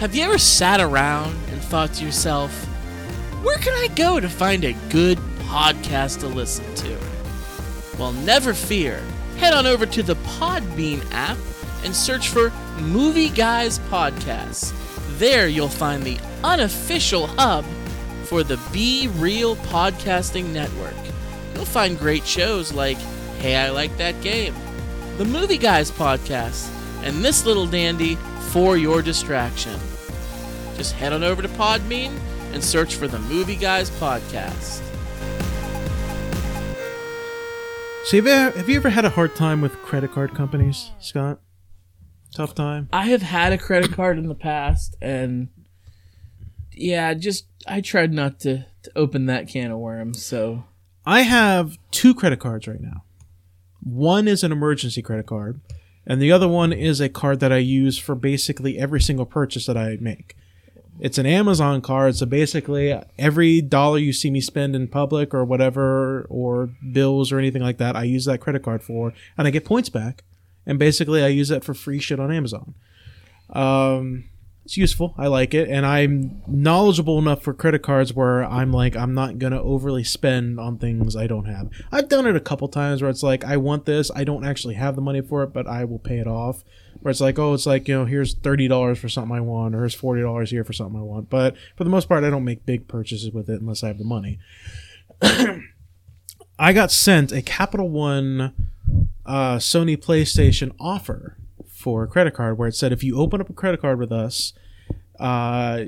Have you ever sat around and thought to yourself, where can I go to find a good podcast to listen to? Well, never fear. Head on over to the Podbean app and search for Movie Guys Podcasts. There you'll find the unofficial hub for the Be Real Podcasting Network. You'll find great shows like Hey, I Like That Game, the Movie Guys Podcast, and this little dandy for your distraction. Just head on over to Podbean and search for the Movie Guys Podcast. So have you, ever, have you ever had a hard time with credit card companies, Scott? Tough time. I have had a credit card in the past, and yeah, just I tried not to, to open that can of worms. So I have two credit cards right now. One is an emergency credit card, and the other one is a card that I use for basically every single purchase that I make. It's an Amazon card, so basically every dollar you see me spend in public or whatever, or bills or anything like that, I use that credit card for, and I get points back. And basically, I use that for free shit on Amazon. Um, it's useful. I like it, and I'm knowledgeable enough for credit cards where I'm like, I'm not gonna overly spend on things I don't have. I've done it a couple times where it's like, I want this, I don't actually have the money for it, but I will pay it off. Where it's like, oh, it's like you know, here's thirty dollars for something I want, or here's forty dollars here for something I want. But for the most part, I don't make big purchases with it unless I have the money. I got sent a Capital One uh, Sony PlayStation offer for a credit card where it said if you open up a credit card with us, uh,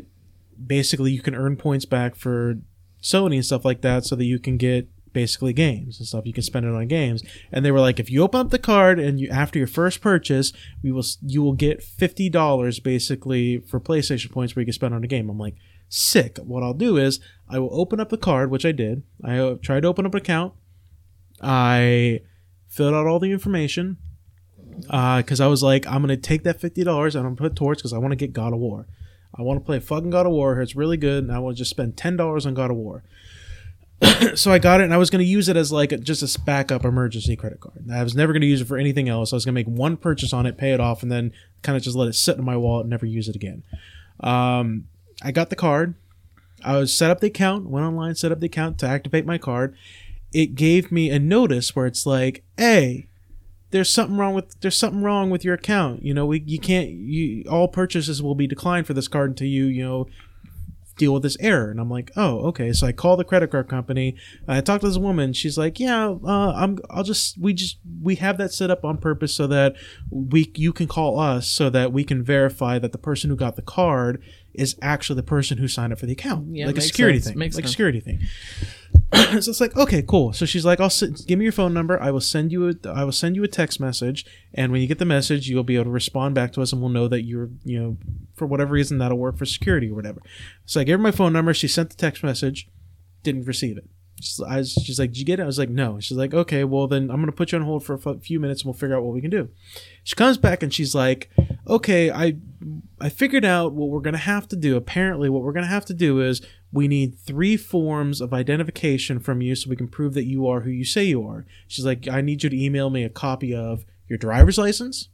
basically you can earn points back for Sony and stuff like that, so that you can get basically games and stuff. You can spend it on games. And they were like, if you open up the card and you after your first purchase, we will you will get fifty dollars basically for PlayStation points where you can spend on a game. I'm like, sick. What I'll do is I will open up the card, which I did. I uh, tried to open up an account. I filled out all the information because I was like, I'm gonna take that fifty dollars and I'm gonna put it towards because I want to get God of War. I want to play fucking God of War. It's really good, and I want to just spend ten dollars on God of War. so I got it, and I was going to use it as like a, just a backup emergency credit card. I was never going to use it for anything else. I was going to make one purchase on it, pay it off, and then kind of just let it sit in my wallet and never use it again. Um, I got the card. I was set up the account, went online, set up the account to activate my card. It gave me a notice where it's like, "Hey, there's something wrong with there's something wrong with your account. You know, we you can't you all purchases will be declined for this card until you you know deal with this error. And I'm like, oh, okay. So I call the credit card company. I talk to this woman. She's like, yeah, uh, I'm. I'll just we just we have that set up on purpose so that we you can call us so that we can verify that the person who got the card is actually the person who signed up for the account. Yeah, like a security sense. thing. Makes like a security thing. so it's like okay, cool. So she's like, "I'll s- give me your phone number. I will send you a I will send you a text message, and when you get the message, you'll be able to respond back to us, and we'll know that you're you know for whatever reason that'll work for security or whatever." So I gave her my phone number. She sent the text message, didn't receive it. She's, I she's like, "Did you get it?" I was like, "No." She's like, "Okay, well then I'm gonna put you on hold for a few minutes, and we'll figure out what we can do." She comes back and she's like, "Okay, I I figured out what we're gonna have to do. Apparently, what we're gonna have to do is we need three forms of identification from you so we can prove that you are who you say you are." She's like, "I need you to email me a copy of your driver's license.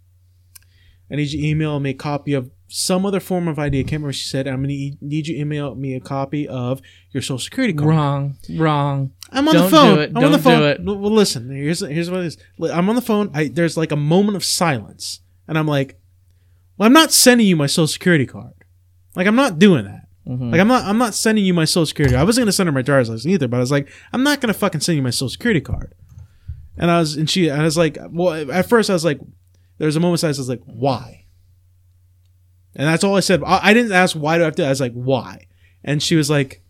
I need you to email me a copy of some other form of ID. I can't remember she said. I'm gonna e- need you email me a copy of your social security card." wrong, wrong. I'm on Don't the phone. do it. I'm on the phone. do it. Well, listen. Here's here's what it is. I'm on the phone. I there's like a moment of silence, and I'm like, "Well, I'm not sending you my social security card. Like, I'm not doing that. Mhm. Like, I'm not I'm not sending you my social security. I wasn't gonna send her my driver's license either, but I was like, I'm not gonna fucking send you my social security card. And I was and she and I was like, well, at first I was like, there was a moment of. I was like, why? And that's all I said. I, I didn't ask why do I have to. I was like, why? And she was like,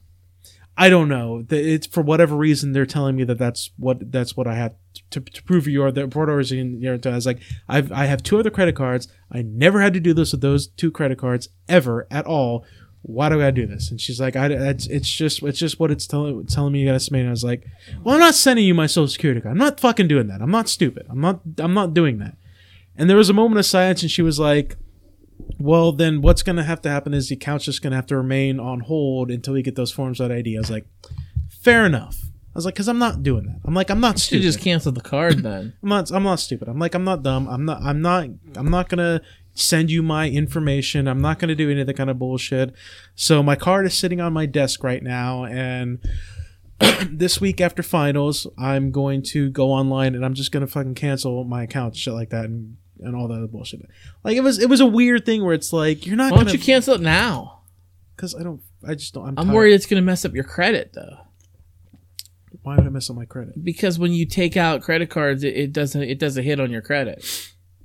I don't know. It's for whatever reason they're telling me that that's what that's what I have to, to prove you are the Port Origin. I was like, I've I have two other credit cards. I never had to do this with those two credit cards ever at all. Why do I do this? And she's like, I, it's, it's just it's just what it's telling telling me you gotta submit. And I was like, well, I'm not sending you my social security card. I'm not fucking doing that. I'm not stupid. I'm not I'm not doing that. And there was a moment of silence, and she was like, well, then what's going to have to happen is the account's just going to have to remain on hold until we get those forms ID. I was like, fair enough. I was like, because I'm not doing that. I'm like, I'm not stupid. You just cancel the card then. I'm not. I'm not stupid. I'm like, I'm not dumb. I'm not. I'm not. I'm not gonna send you my information. I'm not going to do any of that kind of bullshit. So my card is sitting on my desk right now, and this week after finals, I'm going to go online and I'm just going to fucking cancel my account, shit like that, and and all that other bullshit. Like it was it was a weird thing where it's like you're not Why don't you cancel it now? because I don't I just don't I'm, I'm worried it's going to mess up your credit though. Why would I mess up my credit? Because when you take out credit cards, it, it doesn't it does a hit on your credit.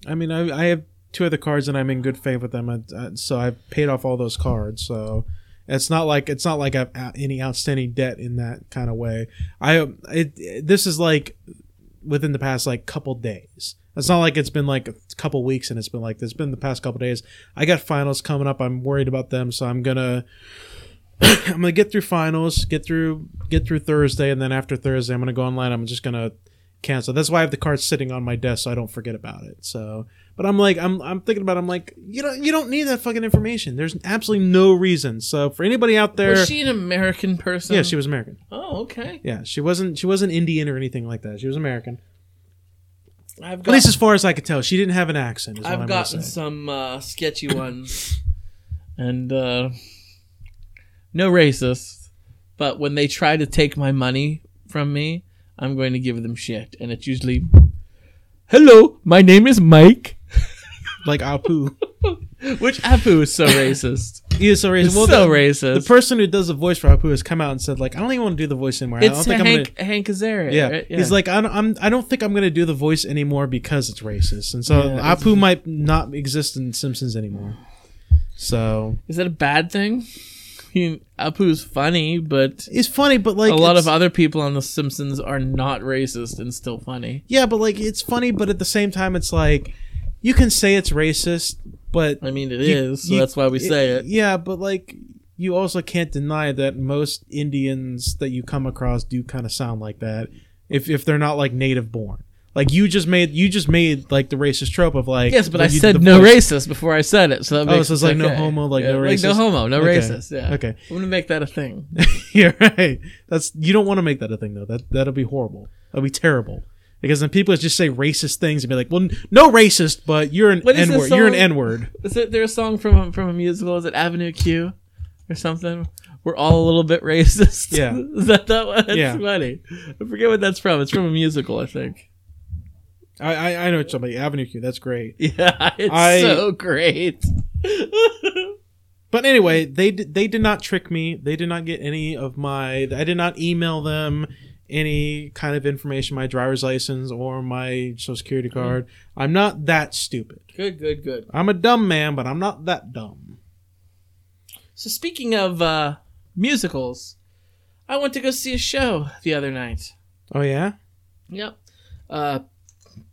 I mean, I, I have two other cards and I'm in good faith with them, uh, uh, so I've paid off all those cards. So it's not like it's not like I've uh, any outstanding debt in that kind of way. I it, this is like within the past like couple days. It's not like it's been like a couple weeks and it's been like this. It's been the past couple days. I got finals coming up. I'm worried about them, so I'm gonna I'm gonna get through finals, get through get through Thursday, and then after Thursday, I'm gonna go online. I'm just gonna cancel. That's why I have the card sitting on my desk so I don't forget about it. So, but I'm like, I'm I'm thinking about. It, I'm like, you don't you don't need that fucking information. There's absolutely no reason. So for anybody out there, Was she an American person? yeah, she was American. Oh, okay. Yeah, she wasn't she wasn't Indian or anything like that. She was American. I've At least as far as I could tell, she didn't have an accent. Is I've I'm gotten say. some uh, sketchy ones, and uh, no racist, but when they try to take my money from me, I'm going to give them shit, and it's usually, "Hello, my name is Mike," like Apu. which Apu is so racist. Is so racist. It's Well, so the, racist. the person who does the voice for Apu has come out and said like, I don't even want to do the voice anymore. I don't it's think I'm gonna. Hank Hank Azaria. Yeah. right? he's like, I don't, I'm, I don't think I'm going to do the voice anymore because it's racist, and so Yeah, it's- Apu might not exist in Simpsons anymore. So is that a bad thing? I mean, Apu's funny, but it's funny, but like a lot of other people on The Simpsons are not racist and still funny. yeah, but like it's funny, but at the same time, it's like you can say it's racist, but I mean, it you- is, so you- that's why we say it. Yeah, but like you also can't deny that most Indians that you come across do kind of sound like that if if they're not like native born. Like you just made you just made like the racist trope of like Yes, but I said no voice- racist before I said it, so that Oh, makes so it's it like no homo, like no racist. Like no homo, no Okay. racist. Yeah. Okay. I'm gonna make that a thing. You're right. That's you don't want to make that a thing though. That that'll be horrible. That'll be terrible. Because then people just say racist things and be like, "Well, no racist, but you're an N word. You're an n word." Is it there a song from a, from a musical? Is it Avenue Q or something? We're all a little bit racist. Yeah. is that that one? That's Yeah. funny. I forget what that's from. It's from a musical, I think. I I, I know somebody Avenue Q. That's great. Yeah, it's I- so great. But anyway, they they did not trick me. They did not get any of my. I did not email them any kind of information, my driver's license or my social security Mm-hmm. card. I'm not that stupid. good, good, good. I'm a dumb man, but I'm not that dumb. So speaking of uh, musicals, I went to go see a show the other night. Oh yeah. Yep. Uh,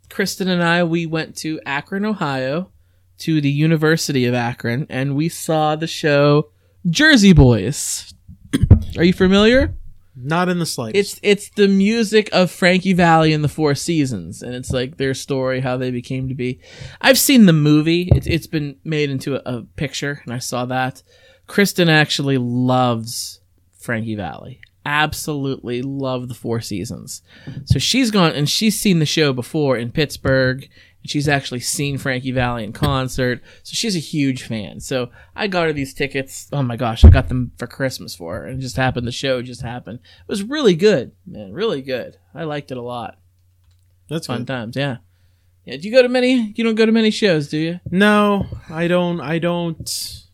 Kristen and I, we went to Akron, Ohio, to the University of Akron, and we saw the show Jersey Boys. Are you familiar? Not in the slightest. It's it's the music of Frankie Valli and the Four Seasons, and it's like their story, how they became to be. I've seen the movie; it's it's been made into a, a picture, and I saw that. Kristen actually loves Frankie Valli. Absolutely love the Four Seasons. So she's gone and she's seen the show before in Pittsburgh. She's actually seen Frankie Valli in concert. So she's a huge fan. So I got her these tickets. Oh my gosh, I got them for Christmas for her. And it just happened. The show just happened. It was really good, man. Really good. I liked it a lot. That's Fun good. times, yeah. Yeah. Do you go to many? You don't go to many shows, do you? No, I don't. I don't.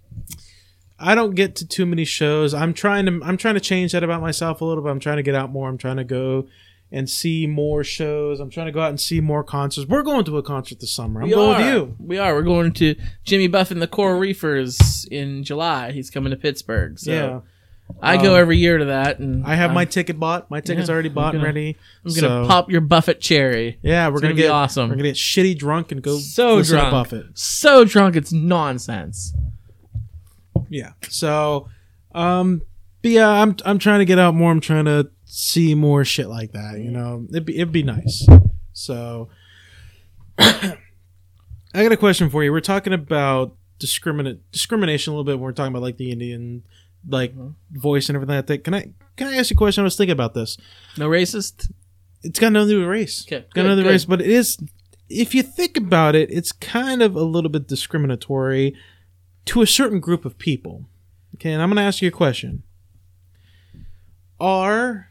I don't get to too many shows. I'm trying to. I'm trying to change that about myself a little bit. I'm trying to get out more. I'm trying to go and see more shows. I'm trying to go out and see more concerts. We're going to a concert this summer. I'm We going are. with you. We are. We're going to Jimmy Buffett and the Coral Reefers in July. He's coming to Pittsburgh. So yeah, I go Um, every year to that, and I have I'm, my ticket bought. My ticket's Yeah, already bought and gonna- ready. I'm gonna pop your Buffett cherry. Yeah, we're gonna, get awesome. We're gonna get shitty drunk and go So drunk. Buffett. So drunk, it's nonsense. Yeah. So, um, but yeah, I'm I'm trying to get out more. I'm trying to see more shit like that. You know, it'd be it'd be nice. So, I got a question for you. We're talking about discriminate discrimination a little bit. When we're talking about like the Indian like Mhm. voice and everything like that. Can I can I ask you a question? I was thinking about this. No racist. It's got nothing to do with race. Okay, got nothing to do with race, but it is. if you think about it, it's kind of a little bit discriminatory to a certain group of people. Okay, and I'm going to ask you a question. Are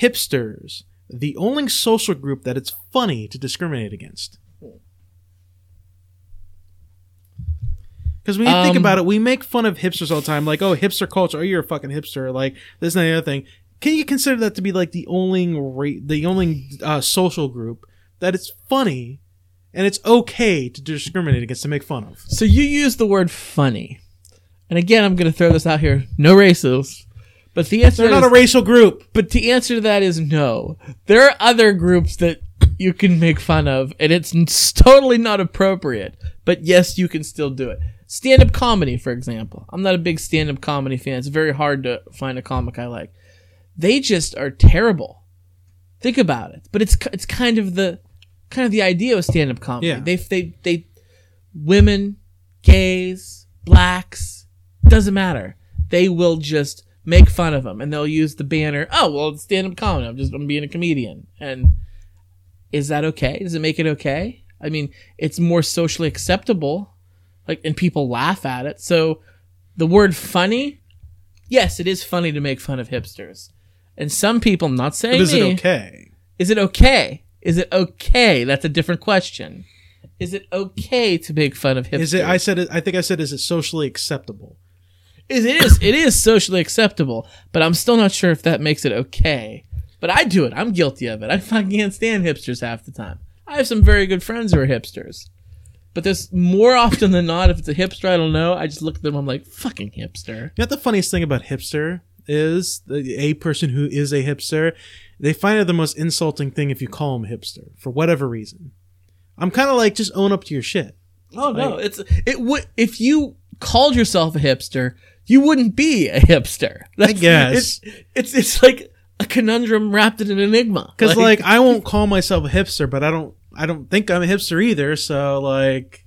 hipsters the only social group that it's funny to discriminate against? Because when you think Um, about it, we make fun of hipsters all the time, like, "Oh, hipster culture! Oh, you're a fucking hipster!" Like this and the other thing. Can you consider that to be like the only ra- the only uh, social group that it's funny and it's okay to discriminate against to make fun of? So you use the word funny. And again, I'm going to throw this out here. No races. But the answer They're not that a racial group. but the answer to that is no. There are other groups that you can make fun of and it's totally not appropriate. But yes, you can still do it. Stand-up comedy, for example. I'm not a big stand-up comedy fan. It's very hard to find a comic I like. They just are terrible. Think about it. But it's it's kind of the kind of the idea of stand-up comedy. Yeah. They they they women, gays, blacks, doesn't matter. They will just make fun of them and they'll use the banner, "Oh, well, it's stand-up comedy. I'm just I'm being a comedian." And is that okay? Does it make it okay? I mean, it's more socially acceptable. Like and people laugh at it. So the word funny, yes, it is funny to make fun of hipsters. And some people, I'm not saying But is me, it okay? is it okay? Is it okay? That's a different question. Is it okay to make fun of hipsters? Is it? I said. It, I think I said. Is it socially acceptable? It is. It is socially acceptable, but I'm still not sure if that makes it okay. But I do it. I'm guilty of it. I fucking can't stand hipsters half the time. I have some very good friends who are hipsters, but there's more often than not, if it's a hipster I don't know, I just look at them. I'm like, fucking hipster. You know the funniest thing about hipster is the, a person who is a hipster, they find it the most insulting thing if you call them hipster for whatever reason. I'm kind of like just own up to your shit. Oh no, it's it would if you called yourself a hipster, you wouldn't be a hipster. That's, guess. it's it's it's like a conundrum wrapped in an enigma. Because like, I won't call myself a hipster, but I don't I don't think I'm a hipster either. So like,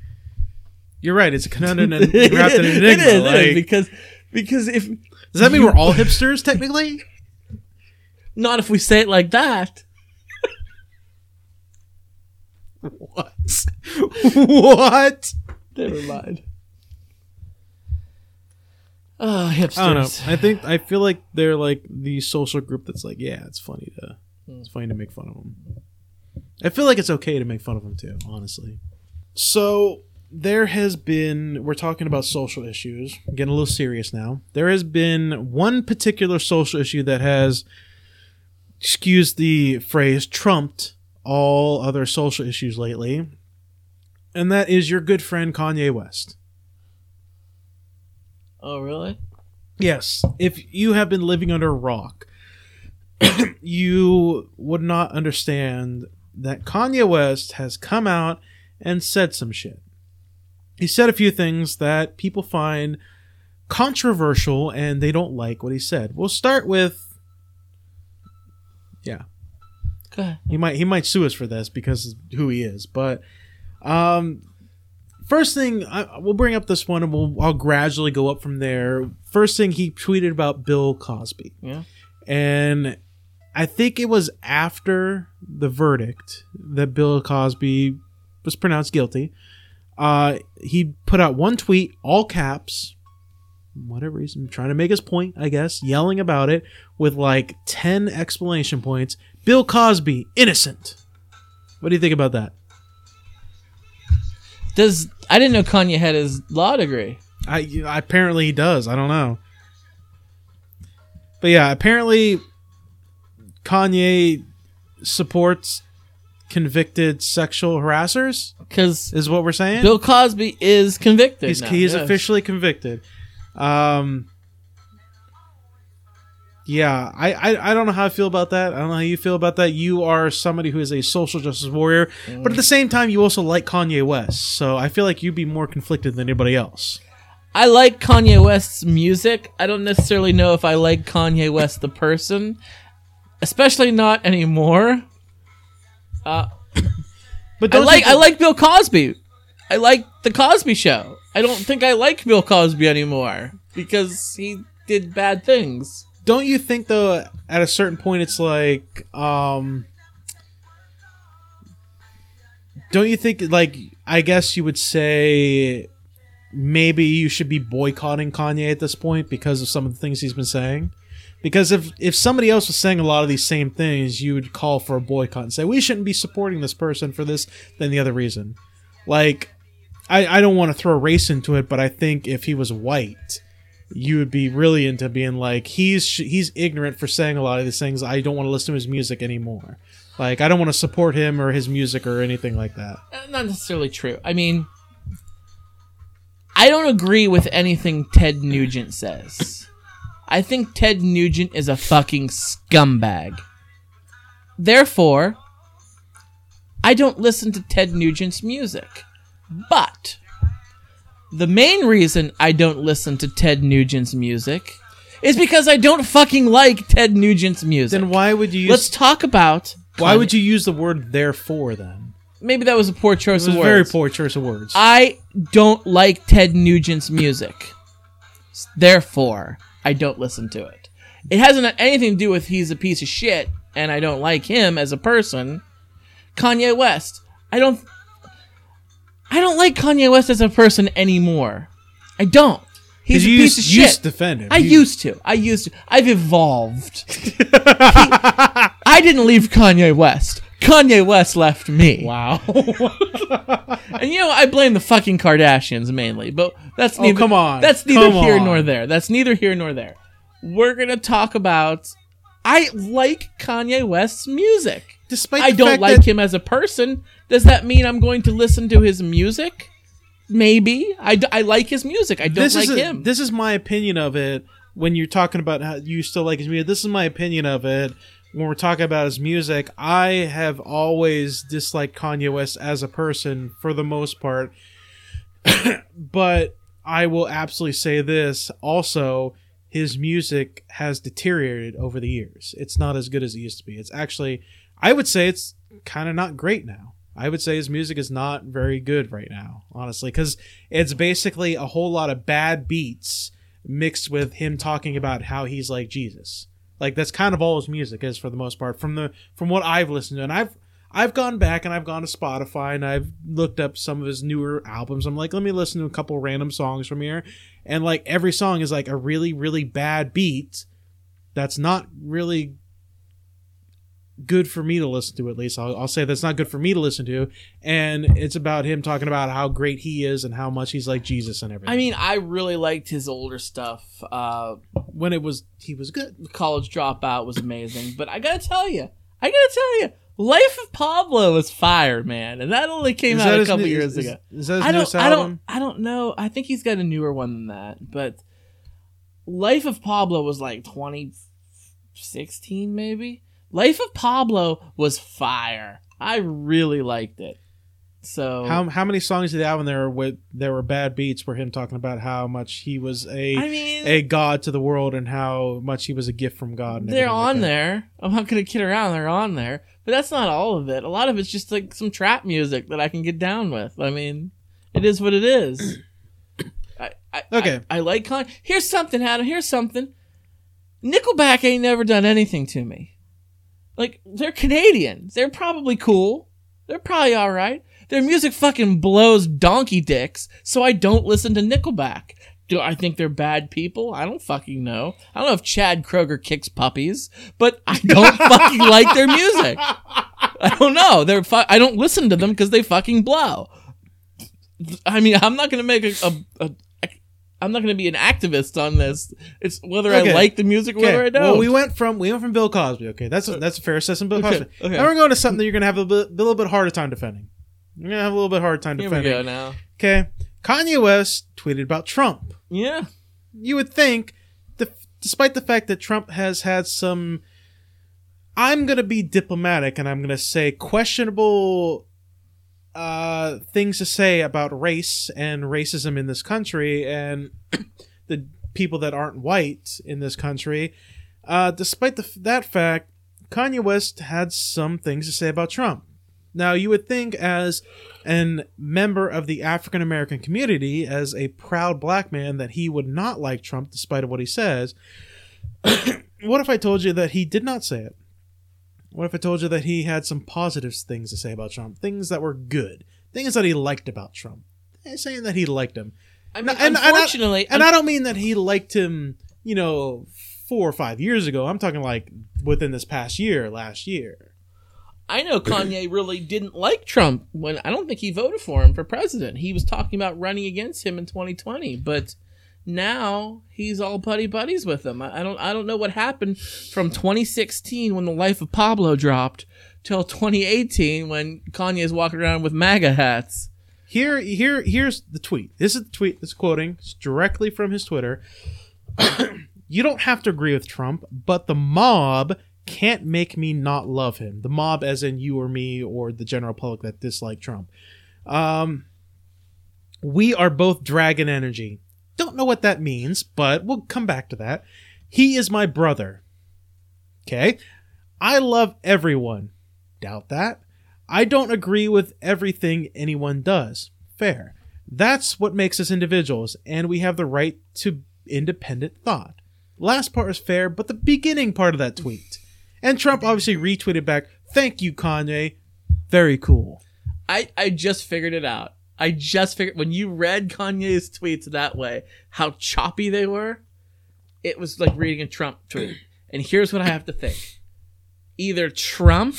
you're right. It's a conundrum wrapped in an it enigma. it is, like, because because if does that mean we're all hipsters technically? not if we say it like that. What? what? Never mind. Oh, hipsters. I don't know. I think I feel like they're like the social group that's like, yeah, it's funny to hmm. it's funny to make fun of them. I feel like it's okay to make fun of them too, honestly. So there has been we're talking about social issues, getting a little serious now. There has been one particular social issue that has excuse the phrase trumped all other social issues lately. And that is your good friend Kanye West. Oh, really? Yes. If you have been living under a rock, you would not understand that Kanye West has come out and said some shit. He said a few things that people find controversial and they don't like what he said. We'll start with yeah. Go ahead. He might he might sue us for this because of who he is. But um, first thing I, we'll bring up this one and we'll I'll gradually go up from there. First thing he tweeted about Bill Cosby, Yeah. and I think it was after the verdict that Bill Cosby was pronounced guilty. Uh, he put out one tweet, all caps, whatever reason, trying to make his point, I guess, yelling about it with like 10 explanation points. Bill Cosby, innocent. What do you think about that? Does I didn't know Kanye had his law degree. I apparently he does. I don't know. But yeah, apparently Kanye supports convicted sexual harassers Because is what we're saying. Bill Cosby is convicted. he's now, he's yes. officially convicted. Um yeah, I, I I don't know how I feel about that. I don't know how you feel about that. You are somebody who is a social justice warrior, but at the same time, you also like Kanye West. So I feel like you'd be more conflicted than anybody else. I like Kanye West's music. I don't necessarily know if I like Kanye West the person, especially not anymore. Uh, But I like I like Bill Cosby. I like the Cosby Show. I don't think I like Bill Cosby anymore because he did bad things. Don't you think though at a certain point it's like um don't you think like I guess you would say maybe you should be boycotting Kanye at this point because of some of the things he's been saying? Because if if somebody else was saying a lot of these same things, you would call for a boycott and say we shouldn't be supporting this person for this than the other reason. Like I, I don't want to throw race into it, but I think if he was white, you would be really into being like he's he's ignorant for saying a lot of these things. I don't want to listen to his music anymore. Like I don't want to support him or his music or anything like that. Uh, Not necessarily true. I mean, I don't agree with anything Ted Nugent says. I think Ted Nugent is a fucking scumbag. Therefore, I don't listen to Ted Nugent's music. But the main reason I don't listen to Ted Nugent's music is because I don't fucking like Ted Nugent's music. Then why would you use Let's talk about why would you use the word therefore then? maybe that was a poor choice It was of a very poor choice of words. I don't like Ted Nugent's music. Therefore, I don't listen to it. It hasn't anything to do with he's a piece of shit and I don't like him as a person. Kanye West. I don't I don't like Kanye West as a person anymore. I don't. He's a you piece used, of shit. used to defend him. I used to. I used to. I've evolved. He- I didn't leave Kanye West. Kanye West left me. Wow. And you know, I blame the fucking Kardashians mainly, but that's oh, neither, Oh, come on. That's neither Come here on. nor there. That's neither here nor there. We're gonna talk about. I like Kanye West's music. Despite I don't like that- him as a person. Does that mean I'm going to listen to his music? Maybe. I, d- I like his music. I don't this like a- him. This is my opinion of it. When you're talking about how you still like his music, this is my opinion of it. When we're talking about his music, I have always disliked Kanye West as a person for the most part. but I will absolutely say this also his music has deteriorated over the years. It's not as good as it used to be. It's actually I would say it's kind of not great now. I would say his music is not very good right now, honestly, cuz it's basically a whole lot of bad beats mixed with him talking about how he's like Jesus. Like that's kind of all his music is for the most part from the from what I've listened to and I've I've gone back and I've gone to Spotify and I've looked up some of his newer albums. I'm like, let me listen to a couple random songs from here. And like every song is like a really, really bad beat that's not really good for me to listen to, at least. I'll, I'll say that's not good for me to listen to. And it's about him talking about how great he is and how much he's like Jesus and everything. I mean, I really liked his older stuff. Uh, when it was, he was good. the College Dropout was amazing, but I gotta tell you, I gotta tell you, Life of Pablo was fire, man, and that only came Is out a couple new- years is- ago. Is that his I don't, I don't, I don't know. I think he's got a newer one than that, but Life of Pablo was like 2016, maybe. Life of Pablo was fire. I really liked it. So How how many songs of have album there were with there were bad beats for him talking about how much he was a I mean, a god to the world and how much he was a gift from God. and they're everything like on there. I'm not gonna kid around. They're on there, but that's not all of it. A lot of it's just like some trap music that I can get down with. I mean, it is what it is. I, I, Okay. I, I like con. Here's something, Adam. Here's something. Nickelback ain't never done anything to me. Like they're Canadian. They're probably cool. They're probably all right. Their music fucking blows donkey dicks, so I don't listen to Nickelback. Do I think they're bad people? I don't fucking know. I don't know if Chad Kroeger kicks puppies, but I don't fucking like their music. I don't know. They're fu- I don't listen to them because they fucking blow. I mean, I'm not gonna make a, a, a I'm not gonna be an activist on this. It's whether Okay. I like the music or whether I don't. Well, we went from we went from Bill Cosby. Okay, that's a, uh, that's a fair assessment. Bill Okay, Cosby. okay. Now we're going to something that you're going to have a, bit, a little bit harder time defending. You're going to have a little bit hard time Here we defending. go now. Okay, Kanye West tweeted about Trump. Yeah. You would think, the, despite the fact that Trump has had some, I'm going to be diplomatic and I'm going to say questionable uh, things to say about race and racism in this country and the people that aren't white in this country. Uh, despite the, that fact, Kanye West had some things to say about Trump. Now, you would think, as an member of the African American community, as a proud black man, that he would not like Trump despite of what he says. what if I told you that he did not say it? What if I told you that he had some positive things to say about Trump? Things that were good. Things that he liked about Trump. Saying that he liked him. I mean, and- and I- unfortunately, And I don't mean that he liked him, you know, four or five years ago. I'm talking like within this past year, last year. I know Kanye really didn't like Trump when I don't think he voted for him for president. He was talking about running against him in 2020, but now he's all buddy buddies with him. I I don't I don't know what happened from 2016 when the Life of Pablo dropped till 2018 when Kanye's walking around with MAGA hats. Here, here, here's the tweet. This is the tweet that's quoting it's directly from his Twitter. you don't have to agree with Trump, but the mob can't make me not love him. The mob, as in you or me or the general public that dislike Trump. Um, we are both dragon energy. Don't know what that means, but we'll come back to that. He is my brother. Okay? I love everyone. Doubt that. I don't agree with everything anyone does. Fair. That's what makes us individuals, and we have the right to independent thought. Last part is fair, but the beginning part of that tweet. And Trump obviously retweeted back, Thank you, Kanye. Very cool. I I just figured it out. I just figured when you read Kanye's tweets that way, how choppy they were. It was like reading a Trump tweet. And here's what I have to think: either Trump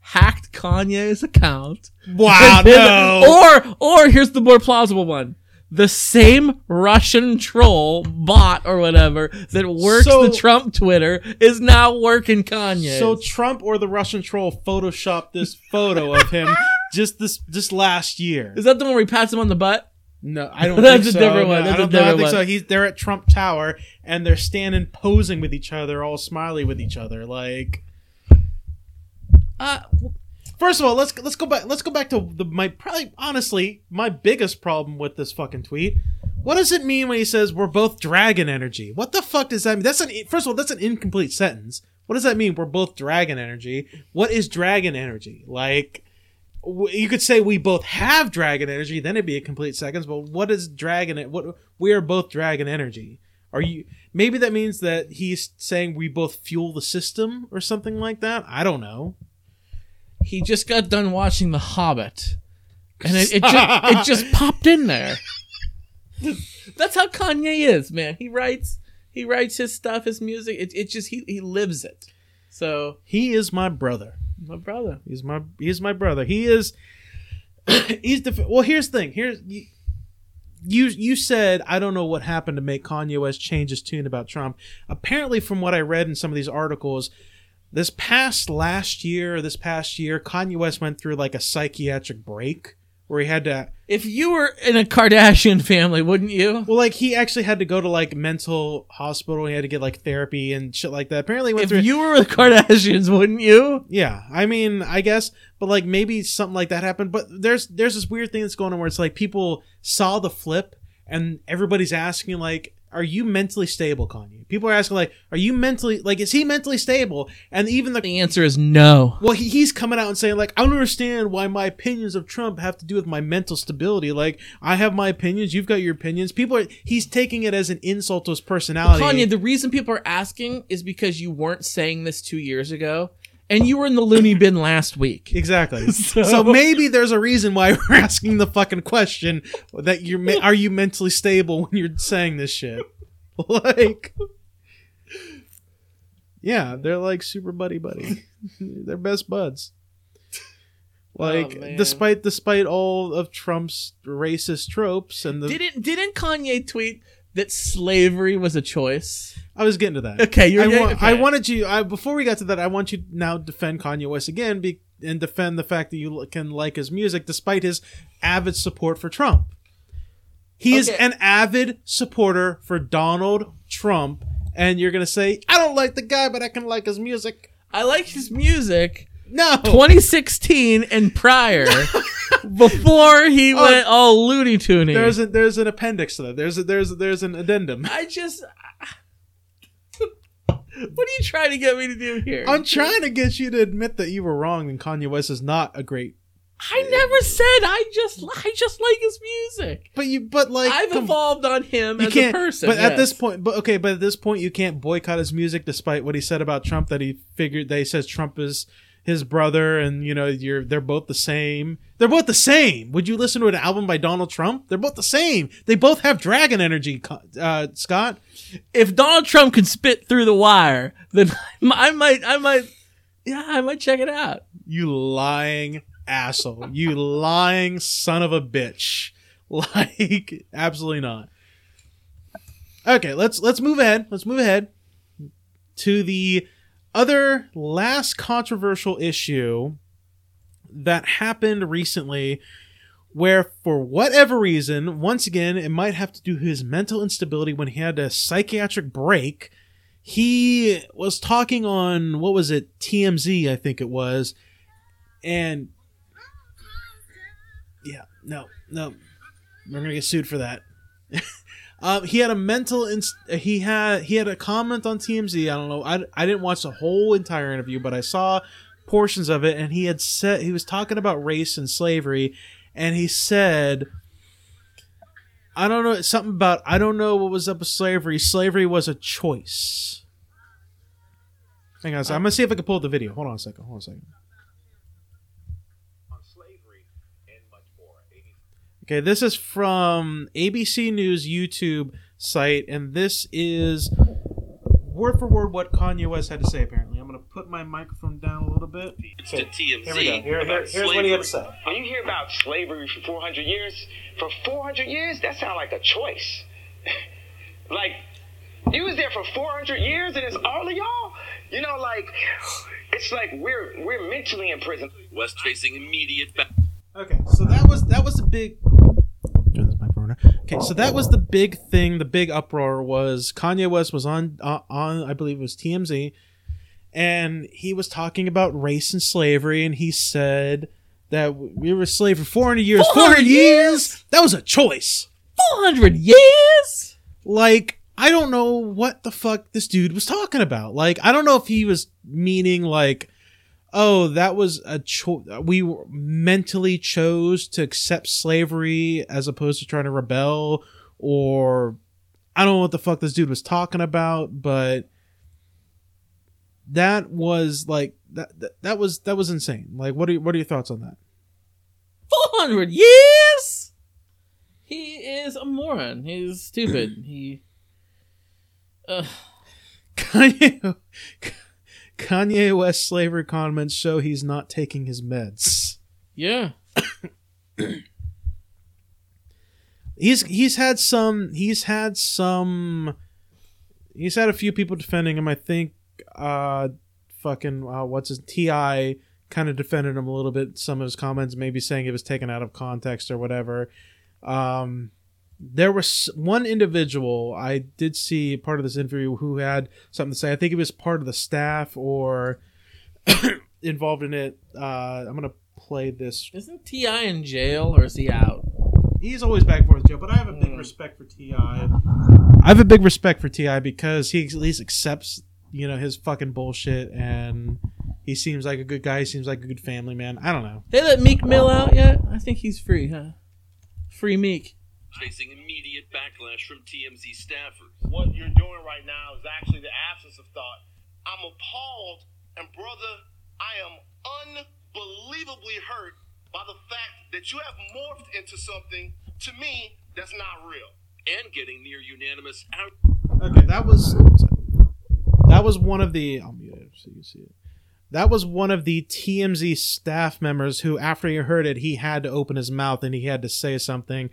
hacked Kanye's account, Wow, no. or or here's the more plausible one: the same Russian troll bot or whatever that works So- the Trump Twitter is now working Kanye. So Trump or the Russian troll photoshopped this photo of him just this just last year. is that the one where he pats him on the butt? No, I don't That's think a so. different No, one. That's I a don't, I different think one. so. He's they're at Trump Tower and they're standing posing with each other, all smiley with each other. Like, Uh, first of all, let's let's go back. Let's go back to the my probably honestly my biggest problem with this fucking tweet. What does it mean when he says we're both dragon energy? What the fuck does that mean? That's an first of all, that's an incomplete sentence. What does that mean? We're both dragon energy. What is dragon energy? Like, you could say we both have dragon energy, then it'd be a complete seconds But what is dragon? It What we are both dragon energy. Are you? Maybe that means that he's saying we both fuel the system or something like that. I don't know. he just got done watching The Hobbit, and it, it just it just popped in there. That's how Kanye is, man. He writes he writes his stuff, his music. It it just he he lives it. So He is my brother. My brother. He's my he's my brother. He is he's the well. Here's the thing. Here's you. You you said I don't know what happened to make Kanye West change his tune about Trump. Apparently, from what I read in some of these articles, this past last year, this past year, Kanye West went through like a psychiatric break where he had to If you were in a Kardashian family, wouldn't you? well, like he actually had to go to like mental hospital. He had to get like therapy and shit like that. Apparently, he went If through. you were the Kardashians, wouldn't you? Yeah, I mean, I guess, but like maybe something like that happened. But there's there's this weird thing that's going on where it's like people saw the flip and everybody's asking like, "Are you mentally stable, Kanye?" People are asking like, "Are you mentally like is he mentally stable?" And even the The answer is no. well, he, he's coming out and saying like, "I don't understand why my opinions of Trump have to do with my mental stability. Like, I have my opinions, you've got your opinions." People are he's taking it as an insult to his personality. Kanye, the reason people are asking is because you weren't saying this two years ago, and you were in the loony bin last week. Exactly. So- So, maybe there's a reason why we're asking the fucking question that you're are you mentally stable when you're saying this shit? Like Yeah, they're like super buddy buddy. they're best buds. Like Oh, despite despite all of Trump's racist tropes and the Didn't didn't Kanye tweet that slavery was a choice? I was getting to that. Okay, you're I, wa- okay. I wanted you. I, before we got to that, I want you now defend Kanye West again, be, and defend the fact that you can like his music despite his avid support for Trump. He is Okay. an avid supporter for Donald Trump, and you're gonna say, "I don't like the guy, but I can like his music." I like his music. No, 2016 and prior, before he Oh, went all Looney Toony. there's a, there's an appendix to that. There's a, there's there's an addendum. I just. What are you trying to get me to do here? I'm trying to get you to admit that you were wrong, and Kanye West is not a great I never said I just I just like his music. But you, but like, I've come- evolved on him you as can't. a person. but at this point, but okay, but at this point, you can't boycott his music, despite what he said about Trump. That he figured that he says Trump is his brother, and you know, you're they're both the same. They're both the same. Would you listen to an album by Donald Trump? They're both the same. They both have dragon energy. Uh, Scott, if Donald Trump can spit through the wire, then I might I might yeah I might check it out. you lying asshole. You lying son of a bitch. Like, absolutely not. Okay, let's let's move ahead. Let's move ahead to the other last controversial issue that happened recently where for whatever reason once again it might have to do his mental instability when he had a psychiatric break he was talking on what was it TMZ I think it was and yeah no no. We're gonna get sued for that um, he had a mental inst- he had he had a comment on TMZ I don't know I, I didn't watch the whole entire interview but I saw portions of it and he had said he was talking about race and slavery and he said I don't know something about I don't know what was up with slavery. Slavery was a choice. Hang on. I'm gonna see if I can pull up the video. Hold on a second hold on a second on slavery and much more. Okay, this is from ABC News YouTube site, and this is word for word what Kanye West had to say. Apparently, I'm gonna put my microphone down a little bit. to TMZ. Here we go. Here, here- about here's what he had to say. When you hear about slavery for 400 years, for 400 years, that sounds like a choice. like, you was there for 400 years and it's all of y'all? You know, like, it's like we're we're mentally in prison. West facing immediate back. Okay, so that was that was the big. Turn this microphone. on. Okay, so that was the big thing. The big uproar was Kanye West was on uh, on I believe it was TMZ, and he was talking about race and slavery, and he said that we were slave for 400 years. 400 years. That was a choice. Four hundred years. like I don't know what the fuck this dude was talking about. Like I don't know if he was meaning like oh that was a cho- we mentally chose to accept slavery as opposed to trying to rebel or I don't know what the fuck this dude was talking about, but that was like that that, that was that was insane. Like what are what are your thoughts on that? Four hundred years. He is a moron. He's stupid. he. Uh, Kanye Kanye West slavery comments show he's not taking his meds. yeah. He's he's had some he's had some he's had a few people defending him. I think uh fucking uh, what's his T.I. kind of defended him a little bit. Some of his comments maybe saying it was taken out of context or whatever. Um, there was one individual I did see part of this interview who had something to say. I think he was part of the staff or involved in it. Uh, I'm gonna play this. Isn't T.I. in jail or is he out? He's always back for Joe, but I have a big Mm. respect for Ti. I have a big respect for T.I. because he at least accepts you know his fucking bullshit and. He seems like a good guy. He seems like a good family man. I don't know. They let Meek Mill out yet? I think he's free, huh? Free Meek. Facing immediate backlash from TMZ staffers. what you're doing right now is actually the absence of thought. I'm appalled, and brother, I am unbelievably hurt by the fact that you have morphed into something to me that's not real. And getting near unanimous out. Okay, that was that was one of the. I'll mute it so you can see it. That was one of the TMZ staff members who, after he heard it, he had to open his mouth and he had to say something.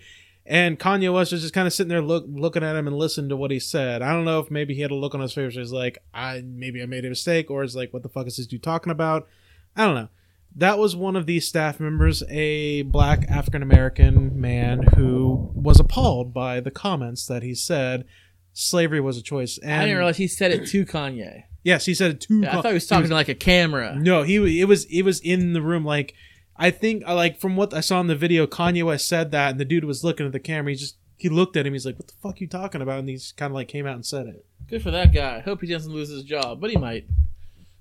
And Kanye West was just kind of sitting there look, looking at him and listening to what he said. I don't know if maybe he had a look on his face where he's like, I maybe I made a mistake, or it's like, what the fuck is this dude talking about? I don't know. That was one of these staff members, a black African American man who was appalled by the comments that he said slavery was a choice. And I didn't realize he said it to Kanye. Yes, he said it to. Yeah, I thought he was talking to like a camera. No, he it was it was in the room. Like I think uh, like from what I saw in the video, Kanye West said that, and the dude was looking at the camera. He just he looked at him. He's like, "What the fuck you talking about?" And he's kind of like came out and said it. Good for that guy. Hope he doesn't lose his job, but he might.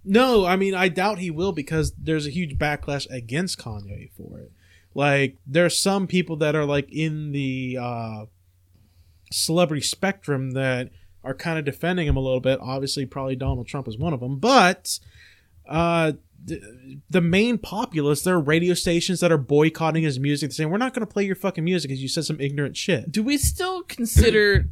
No, I mean I doubt he will because there's a huge backlash against Kanye for it. Like there's some people that are like in the uh celebrity spectrum that are kind of defending him a little bit. Obviously, probably Donald Trump is one of them, but uh the, the main populace, there are radio stations that are boycotting his music, saying we're not going to play your fucking music because you said some ignorant shit. Do we still consider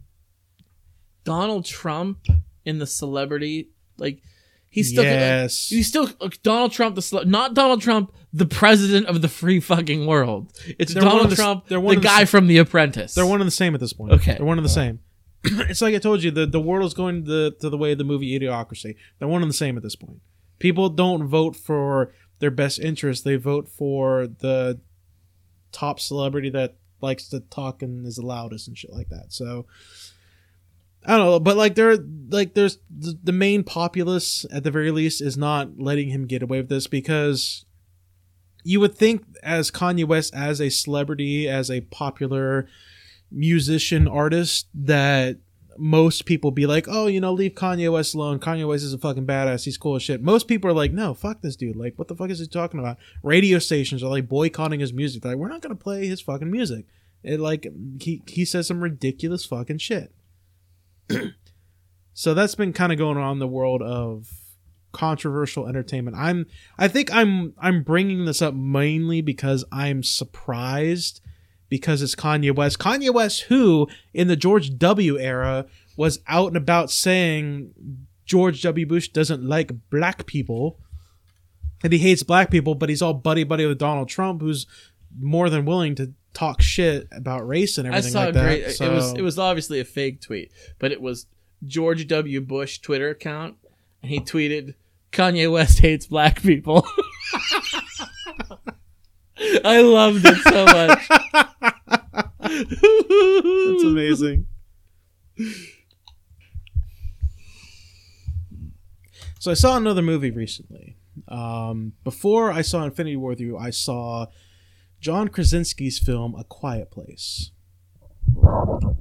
Donald Trump in the celebrity like he's still Yes. he's still Donald Trump the cele- not Donald Trump the president of the free fucking world. It's They're Donald the Trump they're the the guy s- from The Apprentice. They're one and the same at this point. Okay. They're one and the same. it's like I told you, the, the world is going to the, to the way of the movie Idiocracy. They're one and the same at this point. People don't vote for their best interest. They vote for the top celebrity that likes to talk and is the loudest and shit like that. So I don't know, but like there, like there's the, the main populace at the very least is not letting him get away with this because you would think as Kanye West as a celebrity, as a popular musician artist, that most people be like, oh, you know, leave Kanye West alone. Kanye West is a fucking badass. He's cool as shit. Most people are like, no, fuck this dude. Like, what the fuck is he talking about? Radio stations are like boycotting his music. They're like, we're not gonna play his fucking music. It like he he says some ridiculous fucking shit. so that's been kind of going on in the world of controversial entertainment. I'm I think I'm I'm bringing this up mainly because I'm surprised because it's Kanye West. Kanye West who in the George W era was out and about saying George W Bush doesn't like black people and he hates black people, but he's all buddy buddy with Donald Trump who's more than willing to talk shit about race and everything. I saw like a that. great it was it was obviously a fake tweet, but it was George W. Bush Twitter account and he tweeted Kanye West hates black people. I loved it so much. That's amazing. So I saw another movie recently. Um, before I saw Infinity War with you, I saw John Krasinski's film A Quiet Place.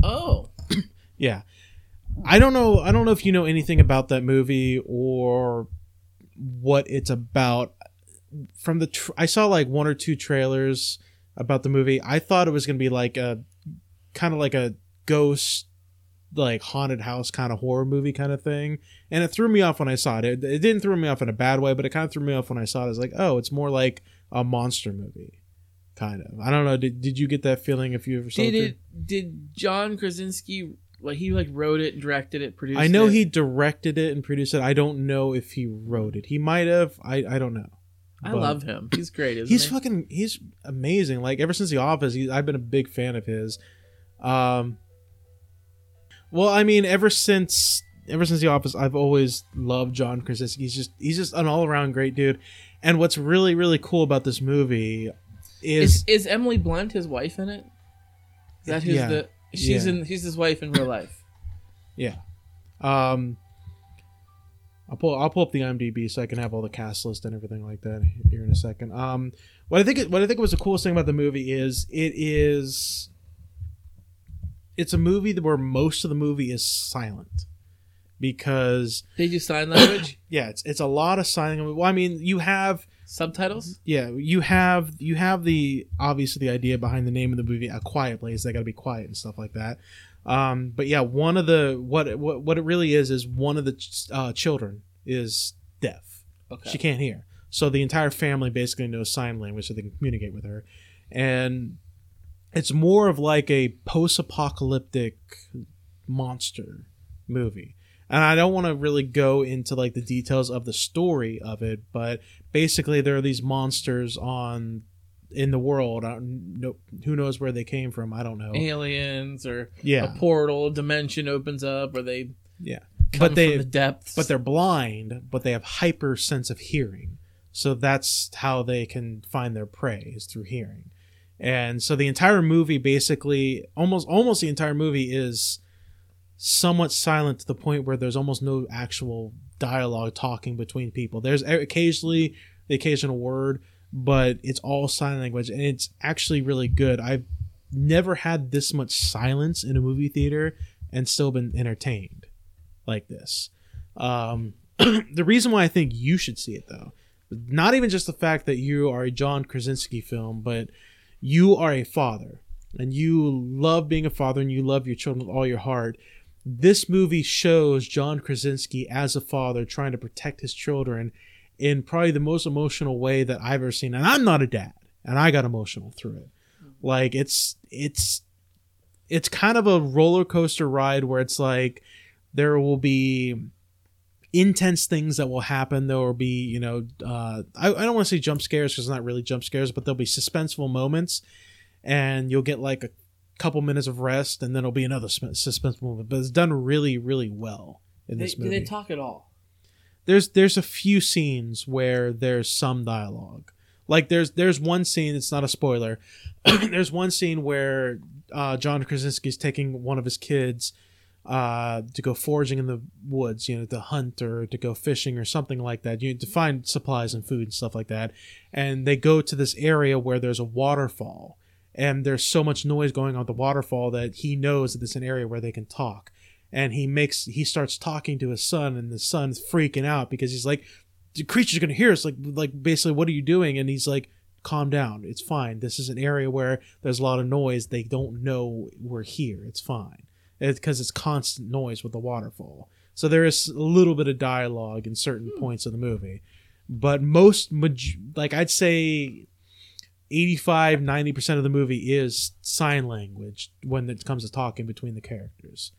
Oh, Yeah. I don't know I don't know if you know anything about that movie or what it's about. From the tr- I saw like one or two trailers about the movie. I thought it was going to be like a kind of like a ghost like haunted house kind of horror movie kind of thing. And it threw me off when I saw it. It, it didn't throw me off in a bad way, but it kind of threw me off when I saw it. I was like, "Oh, it's more like a monster movie." Kind of. I don't know. Did, did you get that feeling if you ever saw did it? it? Did John Krasinski like he like wrote it, directed it, produced? It? I know it? he directed it and produced it. I don't know if he wrote it. He might have. I, I don't know. I but- love him. He's great. Isn't He's he? fucking. He's amazing. Like ever since The Office, he, I've been a big fan of his. Um. Well, I mean, ever since ever since The Office, I've always loved John Krasinski. He's just he's just an all around great dude. And what's really really cool about this movie is, Is is Emily Blunt his wife in it? Is that his Yeah. the? She's Yeah. in. He's his wife in real life. Yeah. Um I'll pull I'll pull up the IMDb so I can have all the cast list and everything like that here in a second. Um what I think it, what I think was the coolest thing about the movie is it is it's a movie where most of the movie is silent because They do sign language yeah, it's it's a lot of silent. Well, I mean, you have subtitles. yeah, you have you have the obviously the idea behind the name of the movie, a quiet place. They got to be quiet and stuff like that. Um, but yeah, one of the what what what it really is is one of the ch- uh, children is deaf. Okay. She can't hear, so the entire family basically knows sign language so they can communicate with her, and it's more of like a post-apocalyptic monster movie and I don't want to really go into like the details of the story of it, but basically there are these monsters on in the world. I don't know, who knows where they came from? I don't know. Aliens or Yeah, a portal, dimension opens up, or they yeah. But they from the depths. but they're blind, but they have hyper sense of hearing. So that's how they can find their prey is through hearing. And so the entire movie basically almost almost the entire movie is somewhat silent to the point where there's almost no actual dialogue talking between people. There's occasionally the occasional word, but it's all sign language and it's actually really good. I've never had this much silence in a movie theater and still been entertained like this. Um, the reason why I think you should see it though, not even just the fact that you are a John Krasinski film, but you are a father and you love being a father and you love your children with all your heart. This movie shows John Krasinski as a father trying to protect his children in probably the most emotional way that I've ever seen. And I'm not a dad, and I got emotional through it. Like it's it's it's kind of a roller coaster ride where it's like there will be intense things that will happen. There will be, you know, uh, I, I don't want to say jump scares because it's not really jump scares, but there'll be suspenseful moments, and you'll get like a couple minutes of rest, and then it'll be another sp- suspenseful moment. But it's done really, really well in They, this do movie. they talk at all? There's there's a few scenes where there's some dialogue. Like there's there's one scene. It's not a spoiler. there's one scene where uh, John Krasinski's taking one of his kids uh, to go foraging in the woods, you know, to hunt or to go fishing or something like that. You to find supplies and food and stuff like that. And they go to this area where there's a waterfall, and there's so much noise going on the waterfall that he knows that it's an area where they can talk. And he makes he starts talking to his son, and the son's freaking out because he's like, "The creature's gonna hear us!" Like, like basically, what are you doing? And he's like, calm down. It's fine. This is an area where there's a lot of noise. They don't know we're here. It's fine. Because it's, constant noise with the waterfall. So there is a little bit of dialogue in certain hmm. points of the movie. But most, like I'd say 85, 90% of the movie is sign language when it comes to talking between the characters.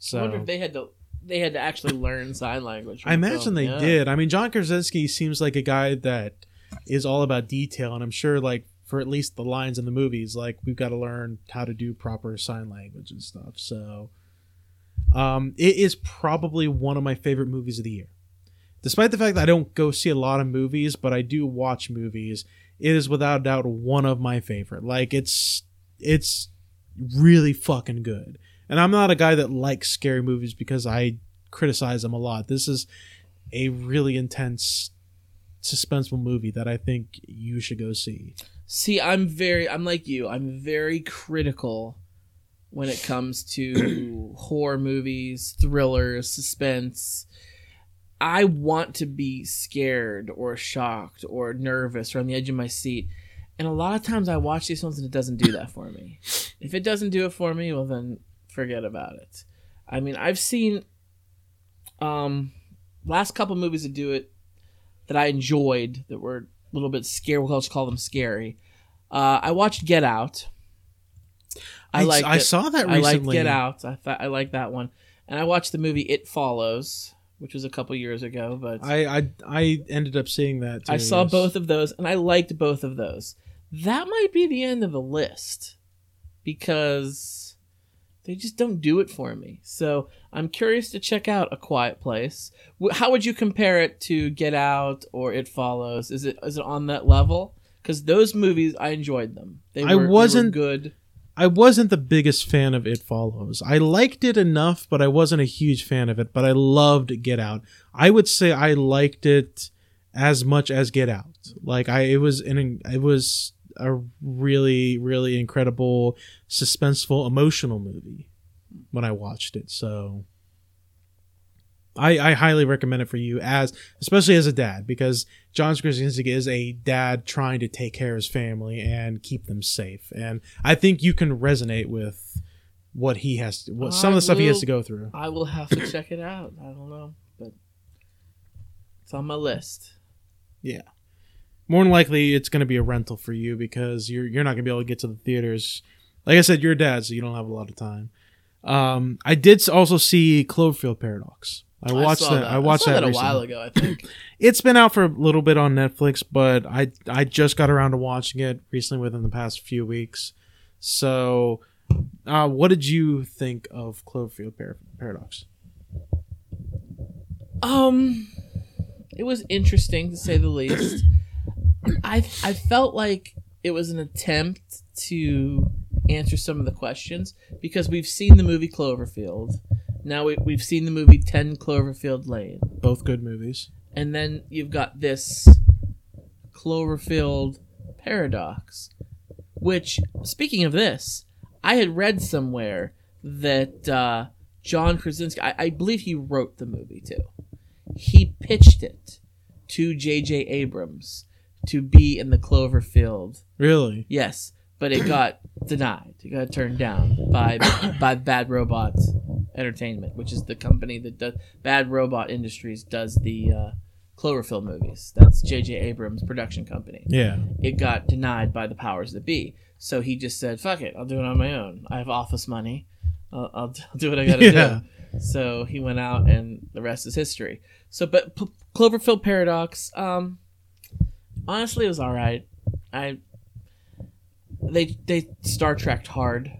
So I wonder if they had to they had to actually learn sign language. I imagine film. they Yeah. did. I mean, John Krasinski seems like a guy that is all about detail, and I'm sure, like, for at least the lines in the movies, like, we've got to learn how to do proper sign language and stuff. So, um, it is probably one of my favorite movies of the year. Despite the fact that I don't go see a lot of movies, but I do watch movies, it is without a doubt one of my favorite. Like, it's it's really fucking good. And I'm not a guy that likes scary movies because I criticize them a lot. This is a really intense, suspenseful movie that I think you should go see. See, I'm very I'm like you. I'm very critical when it comes to horror movies, thrillers, suspense. I want to be scared or shocked or nervous or on the edge of my seat. And a lot of times I watch these films and it doesn't do that for me. If it doesn't do it for me, well then forget about it. I mean, I've seen um last couple movies that do it that I enjoyed that were a little bit scary. We'll just call them scary. Uh, I watched Get Out. I, like. I saw that I liked. Get Out. I thought I liked that one, and I watched the movie It Follows, which was a couple years ago. But I, I I ended up seeing that. Too, I saw yes. both of those, and I liked both of those. That might be the end of the list because they just don't do it for me. So I'm curious to check out A Quiet Place. How would you compare it to Get Out or It Follows? Is it is it on that level? Because those movies, I enjoyed them. They I were, were wasn't- good. I wasn't the biggest fan of It Follows. I liked it enough, but I wasn't a huge fan of it. But I loved Get Out. I would say I liked it as much as Get Out. Like I, it was an, it was a really, really incredible, suspenseful, emotional movie when I watched it. So. I, I highly recommend it for you as especially as a dad because John Krasinski is a dad trying to take care of his family and keep them safe and I think you can resonate with what he has to, what some of I the stuff he has to go through. I will have to check it out. I don't know, but it's on my list. More than likely it's going to be a rental for you because you're you're not going to be able to get to the theaters. Like I said, you're a dad, so you don't have a lot of time. Um, I did also see Cloverfield Paradox. I watched saw that. I watched saw that, that, a recently. while ago. I think. It's been out for a little bit on Netflix, but I I just got around to watching it recently within the past few weeks. So, uh, what did you think of Cloverfield Par- Paradox? Um, it was interesting to say the least. I I felt like it was an attempt to answer some of the questions because we've seen the movie Cloverfield. Now we, we've seen the movie Ten Cloverfield Lane, Both good movies. and then you've got this Cloverfield paradox. Which, speaking of this, I had read somewhere that uh, John Krasinski, I, I believe he wrote the movie too. he pitched it to J.J. Abrams to be in the Cloverfield. Really? Yes, but it got denied. It got turned down by by Bad Robot Entertainment, which is the company that does Bad Robot Industries does the uh, Cloverfield movies. That's J.J. Abrams' production company. Yeah. It got denied by the powers that be. So he just said, "Fuck it, I'll do it on my own. I have office money. I'll, I'll, do what I gotta Yeah. do." So he went out, and the rest is history. So, but P- Cloverfield Paradox, um, honestly, it was all right. I they they Star Trek hard.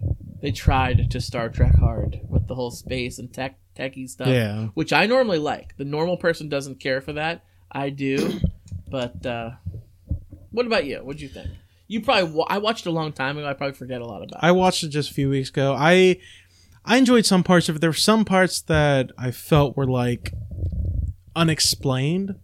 They tried to Star Trek hard with the whole space and tech techie stuff, Yeah. which I normally like. The normal person doesn't care for that. I do, but uh, what about you? What'd you think? You probably wa- I watched it a long time ago. I probably forget a lot about. it. I watched it just a few weeks ago. I I enjoyed some parts of it. There were some parts that I felt were like unexplained.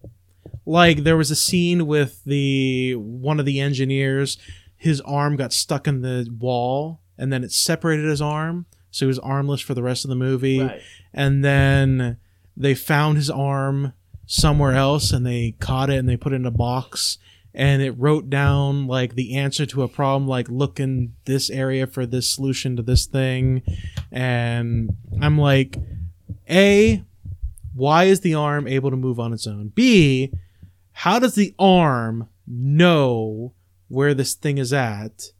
Like there was a scene with the one of the engineers, his arm got stuck in the wall and then it separated his arm, so he was armless for the rest of the movie. Right. And then they found his arm somewhere else and they caught it and they put it in a box and it wrote down like the answer to a problem like look in this area for this solution to this thing and i'm like a why is the arm able to move on its own b how does the arm know where this thing is at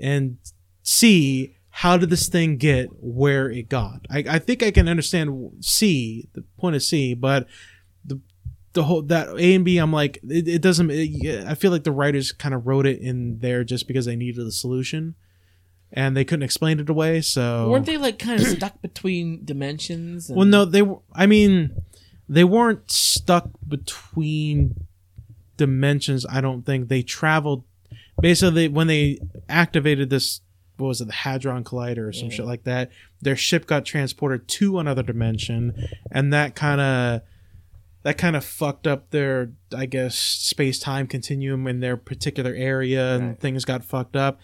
and c how did this thing get where it got i, I think i can understand c the point of c but the the whole that A and B, I'm like, it, it doesn't. It, I feel like the writers kind of wrote it in there just because they needed the solution, and they couldn't explain it away. So Weren't they like kind of stuck between dimensions? And, Well, no, they. were I mean, they weren't stuck between dimensions. I don't think they traveled. Basically, when they activated this, what was it, the hadron collider or some shit like that? Their ship got transported to another dimension, and that kind of that kind of fucked up their, I guess, space time continuum in their particular area, and Right. things got fucked up.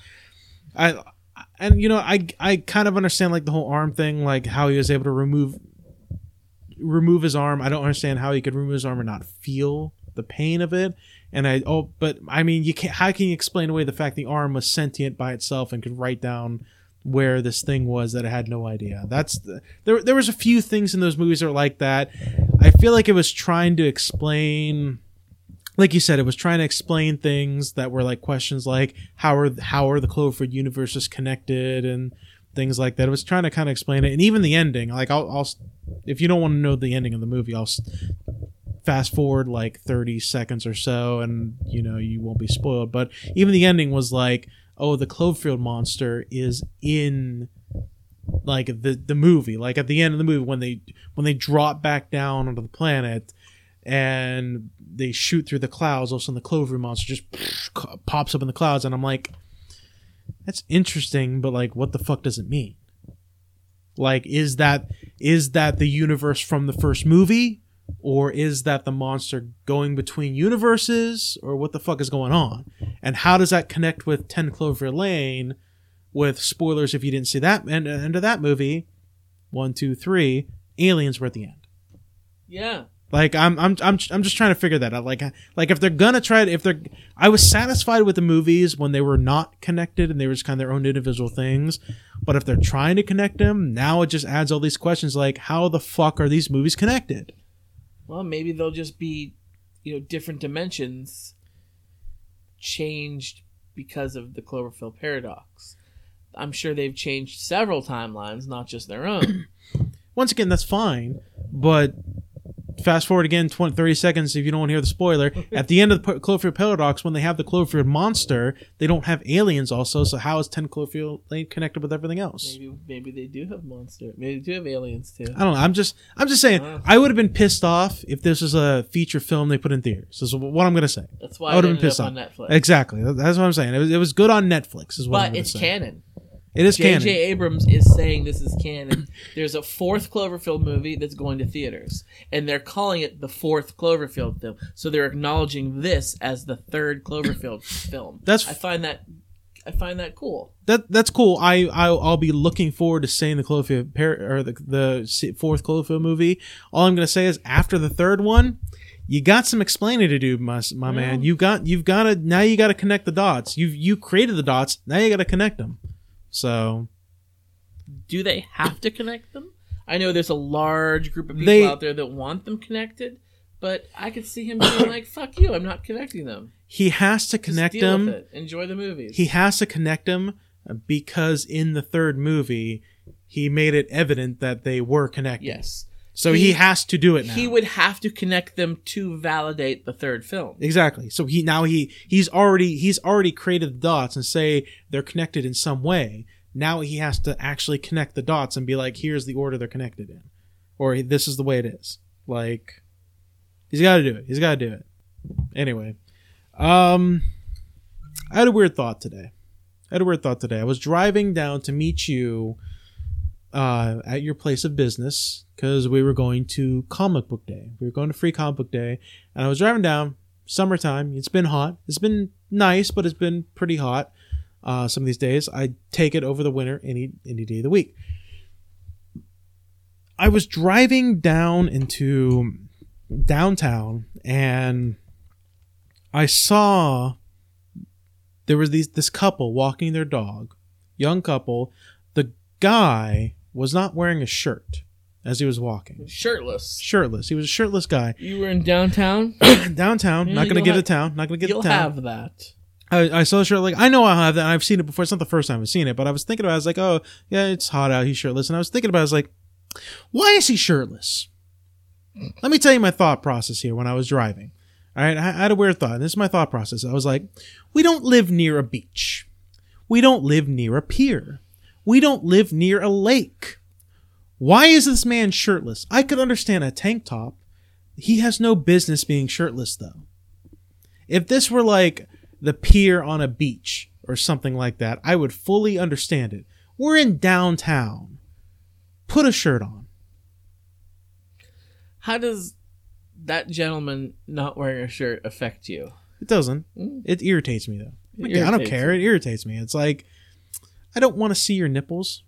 I and you know I I kind of understand like the whole arm thing, like how he was able to remove remove his arm. I don't understand how he could remove his arm and not feel the pain of it. And I oh, but I mean, you can't. How can you explain away the fact the arm was sentient by itself and could write down where this thing was that it had no idea? That's the, there. There was a few things in those movies that were like that. I feel like it was trying to explain like you said, it was trying to explain things that were like questions like how are how are the Cloverfield universes connected and things like that. It was trying to kind of explain it, and even the ending. Like I'll, I'll if you don't want to know the ending of the movie, I'll fast forward like thirty seconds or so, and you know you won't be spoiled. But even the ending was like, oh, the Cloverfield monster is in like the the movie. Like at the end of the movie when they when they drop back down onto the planet and they shoot through the clouds. All of a sudden, the Clover monster just pops up in the clouds, and I'm like, "That's interesting," but like, what the fuck does it mean? Like, is that is that the universe from the first movie, or is that the monster going between universes, or what the fuck is going on? And how does that connect with Ten Clover Lane? With spoilers, if you didn't see that end, end of that movie, one, two, three, aliens were at the end. yeah, Like I'm I'm I'm I'm just trying to figure that out. Like like if they're gonna try to if they're I was satisfied with the movies when they were not connected and they were just kind of their own individual things. But if they're trying to connect them, now it just adds all these questions like how the fuck are these movies connected? well, maybe they'll just be, you know, different dimensions changed because of the Cloverfield paradox. I'm sure they've changed several timelines, not just their own. Once again, that's fine, but fast forward again 20, 30 seconds if you don't want to hear the spoiler. At the end of the Cloverfield paradox, when they have the Cloverfield monster, they don't have aliens also. So how is Ten Cloverfield Lane connected with everything else? maybe maybe they do have monster. Maybe they do have aliens too. I don't know. I'm just I'm just saying Wow. I would have been pissed off if this was a feature film they put in theaters. This is what I'm gonna say. That's why I would have been pissed off. on Netflix. Exactly. That's what I'm saying. It was, it was good on Netflix. Is what I'm but it's say. canon. It is J.J. canon. Abrams is saying this is canon. There's a fourth Cloverfield movie that's going to theaters, and they're calling it the fourth Cloverfield film. So they're acknowledging this as the third Cloverfield film. That's- I find that I find that cool. that that's cool. I I'll, I'll be looking forward to seeing the Cloverfield par- or the the fourth Cloverfield movie. All I'm gonna say is after the third one, you got some explaining to do, my my man. You got you've got to now you got to connect the dots. You you created the dots. Now you got to connect them. So Do they have to connect them? I know there's a large group of people They- out there that want them connected, but I could see him being like, "Fuck you, I'm not connecting them." he has to connect them. with it. Enjoy the movies. He has to connect them because in the third movie he made it evident that they were connected. yes. So He- he, has to do it now. He would have to connect them to validate the third film. Exactly. So he now he he's already he's already created the dots and say they're connected in some way. Now he has to actually connect the dots and be like, here's the order they're connected in, or this is the way it is. Like he's got to do it. He's got to do it. Anyway, um, I had a weird thought today. I had a weird thought today. I was driving down to meet you uh, at your place of business because we were going to comic book day. We were going to free comic book day, and I was driving down. Summertime. It's been hot. It's been nice, but it's been pretty hot. Uh, some of these days, I take it over the winter any any day of the week. I was driving down into downtown, and I saw there was these this couple walking their dog, young couple. The guy was not wearing a shirt as he was walking, Shirtless. shirtless. He was a shirtless guy You were in downtown. downtown. Yeah, not gonna you'll get have- to town. Not gonna get to town. You'll have that. I, I saw the shirt like I know I'll have that. I've seen it before. It's not the first time I've seen it, but I was thinking about. it. I was like, oh yeah, it's hot out. He's shirtless, and I was thinking about. it. I was like, why is he shirtless? Let me tell you my thought process here when I was driving. All right, I, I had a weird thought. and This is my thought process. I was like, we don't live near a beach. We don't live near a pier. We don't live near a lake. Why is this man shirtless? I could understand a tank top. He has no business being shirtless though. If this were like the pier on a beach or something like that, I would fully understand it. We're in downtown. Put a shirt on. How does that gentleman not wearing a shirt affect you? It doesn't. Mm. It irritates me though. It I don't care. It irritates me. It's like I don't want to see your nipples,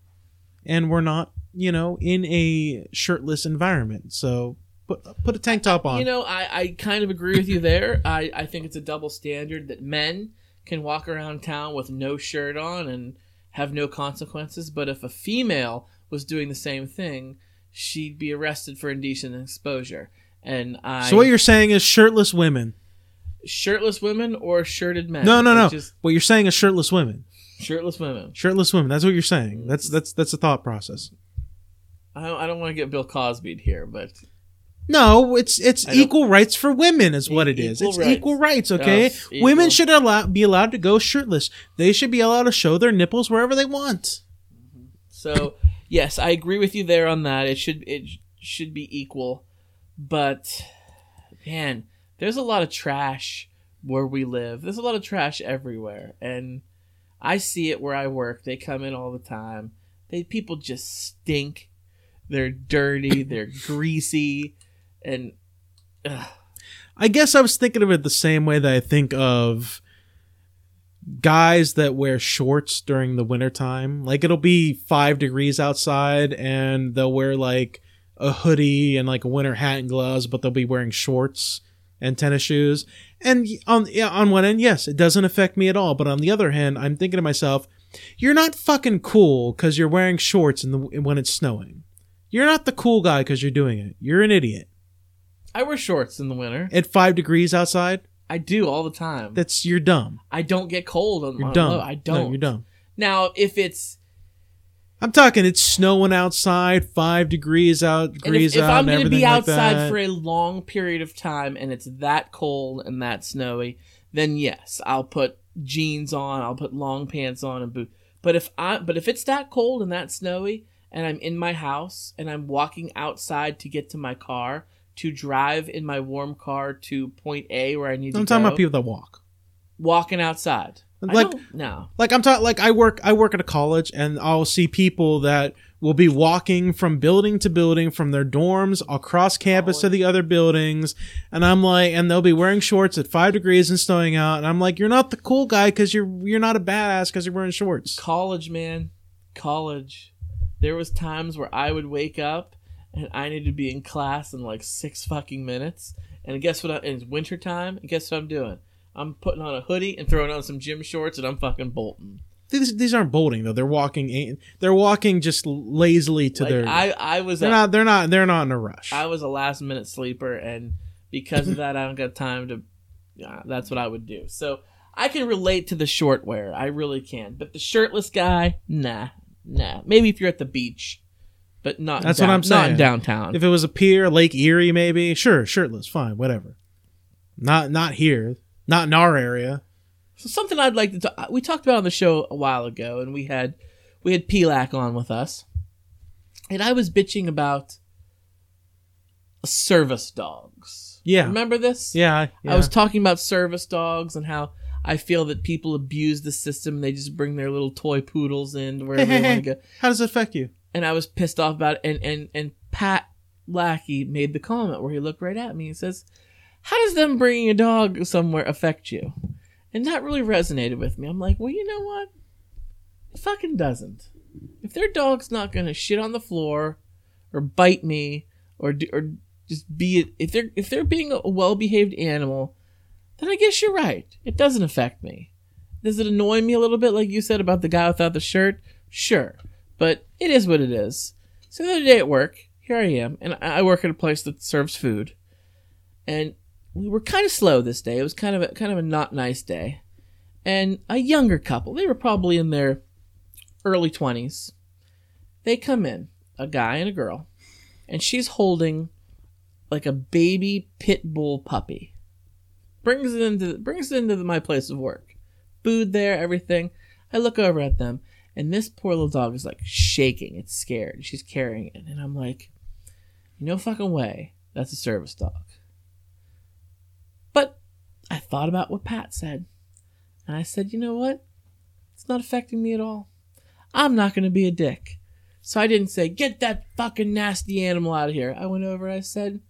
and we're not, you know, in a shirtless environment. So put put a tank top on. You know, I, I kind of agree with you there. I, I think it's a double standard that men can walk around town with no shirt on and have no consequences, but if a female was doing the same thing, she'd be arrested for indecent exposure. And I so what you're saying is shirtless women. shirtless women or shirted men? No, no, no. Just What you're saying is shirtless women. Shirtless women. Shirtless women. That's what you're saying. Mm. That's that's that's a thought process. I don't, I don't want to get Bill Cosby here, but No, it's it's equal rights for women is what it is. It's rights. equal rights, okay? Yes, equal. Women should allow be allowed to go shirtless. They should be allowed to show their nipples wherever they want. Mm-hmm. So yes, I agree with you there on that. It should it should be equal, but man, there's a lot of trash where we live. There's a lot of trash everywhere, and I see it where I work. They come in all the time. They people just stink. They're dirty. they're greasy, and ugh, I guess I was thinking of it the same way that I think of guys that wear shorts during the wintertime. Like it'll be five degrees outside and they'll wear like a hoodie and like a winter hat and gloves, but they'll be wearing shorts and tennis shoes. And on on one end, yes, it doesn't affect me at all. But on the other hand, I'm thinking to myself, you're not fucking cool because you're wearing shorts in the when it's snowing. You're not the cool guy because you're doing it. You're an idiot. I wear shorts in the winter. At five degrees outside, I do all the time. that's you're dumb. I don't get cold on You're my dumb. low. I don't. No, you're dumb. Now, if it's I'm talking. It's snowing outside, five degrees out, And degrees if, if out, I'm going to be outside that. for a long period of time and it's that cold and that snowy, then yes, I'll put jeans on, I'll put long pants on and boot. But if I but if it's that cold and that snowy and I'm in my house and I'm walking outside to get to my car to drive in my warm car to point A where I need I'm to talking go, about people that walk. walking outside. Like no. like I'm talking like I work I work at a college and I'll see people that will be walking from building to building from their dorms across campus to the other buildings and I'm like and they'll be wearing shorts at 5 degrees and snowing out and I'm like you're not the cool guy cuz you're you're not a badass cuz you're wearing shorts. college man college there was times where i would wake up and i needed to be in class in like six fucking minutes and guess what I, and it's winter time and guess what i'm doing i'm putting on a hoodie and throwing on some gym shorts and i'm fucking bolting These, these aren't bolting though. They're walking they're walking just lazily to like their i i was They're a, not they're not they're not in a rush. i was a last minute sleeper and because of that i don't got time to yeah, that's what i would do so i can relate to the short wear i really can but the shirtless guy nah nah maybe if you're at the beach but not That's down- what I'm saying. not in downtown If it was a pier, Lake Erie, maybe sure, shirtless, fine, whatever. Not not here, not in our area. So something I'd like to talk. We talked about on the show a while ago, and we had we had Pelak on with us, and I was bitching about service dogs. Yeah. remember this? Yeah, yeah. I was talking about service dogs and how I feel that people abuse the system. They just bring their little toy poodles in wherever they want to go, How does it affect you? and I was pissed off about it. And and and Pat Lackey made the comment where he looked right at me and says, "How does them bringing a dog somewhere affect you?" And that really resonated with me. I'm like, well, you know what? It fucking doesn't. If their dog's not gonna shit on the floor, or bite me, or or just be it, if they're if they're being a well behaved animal, then I guess you're right. It doesn't affect me. Does it annoy me a little bit, like you said about the guy without the shirt? Sure, but it is what it is. So the other day at work, here I am, and I work at a place that serves food, and we were kind of slow this day. It was kind of a kind of a not nice day, and a younger couple. They were probably in their early twenties. They come in, a guy and a girl, and she's holding like a baby pit bull puppy. Brings it into brings it into my place of work. Food there, everything. I look over at them, and this poor little dog is like shaking. It's scared. She's carrying it, and I'm like, no fucking way. That's a service dog. I thought about what Pat said, and I said, you know what? It's not affecting me at all. I'm not going to be a dick. So I didn't say, get that fucking nasty animal out of here. I went over and I said,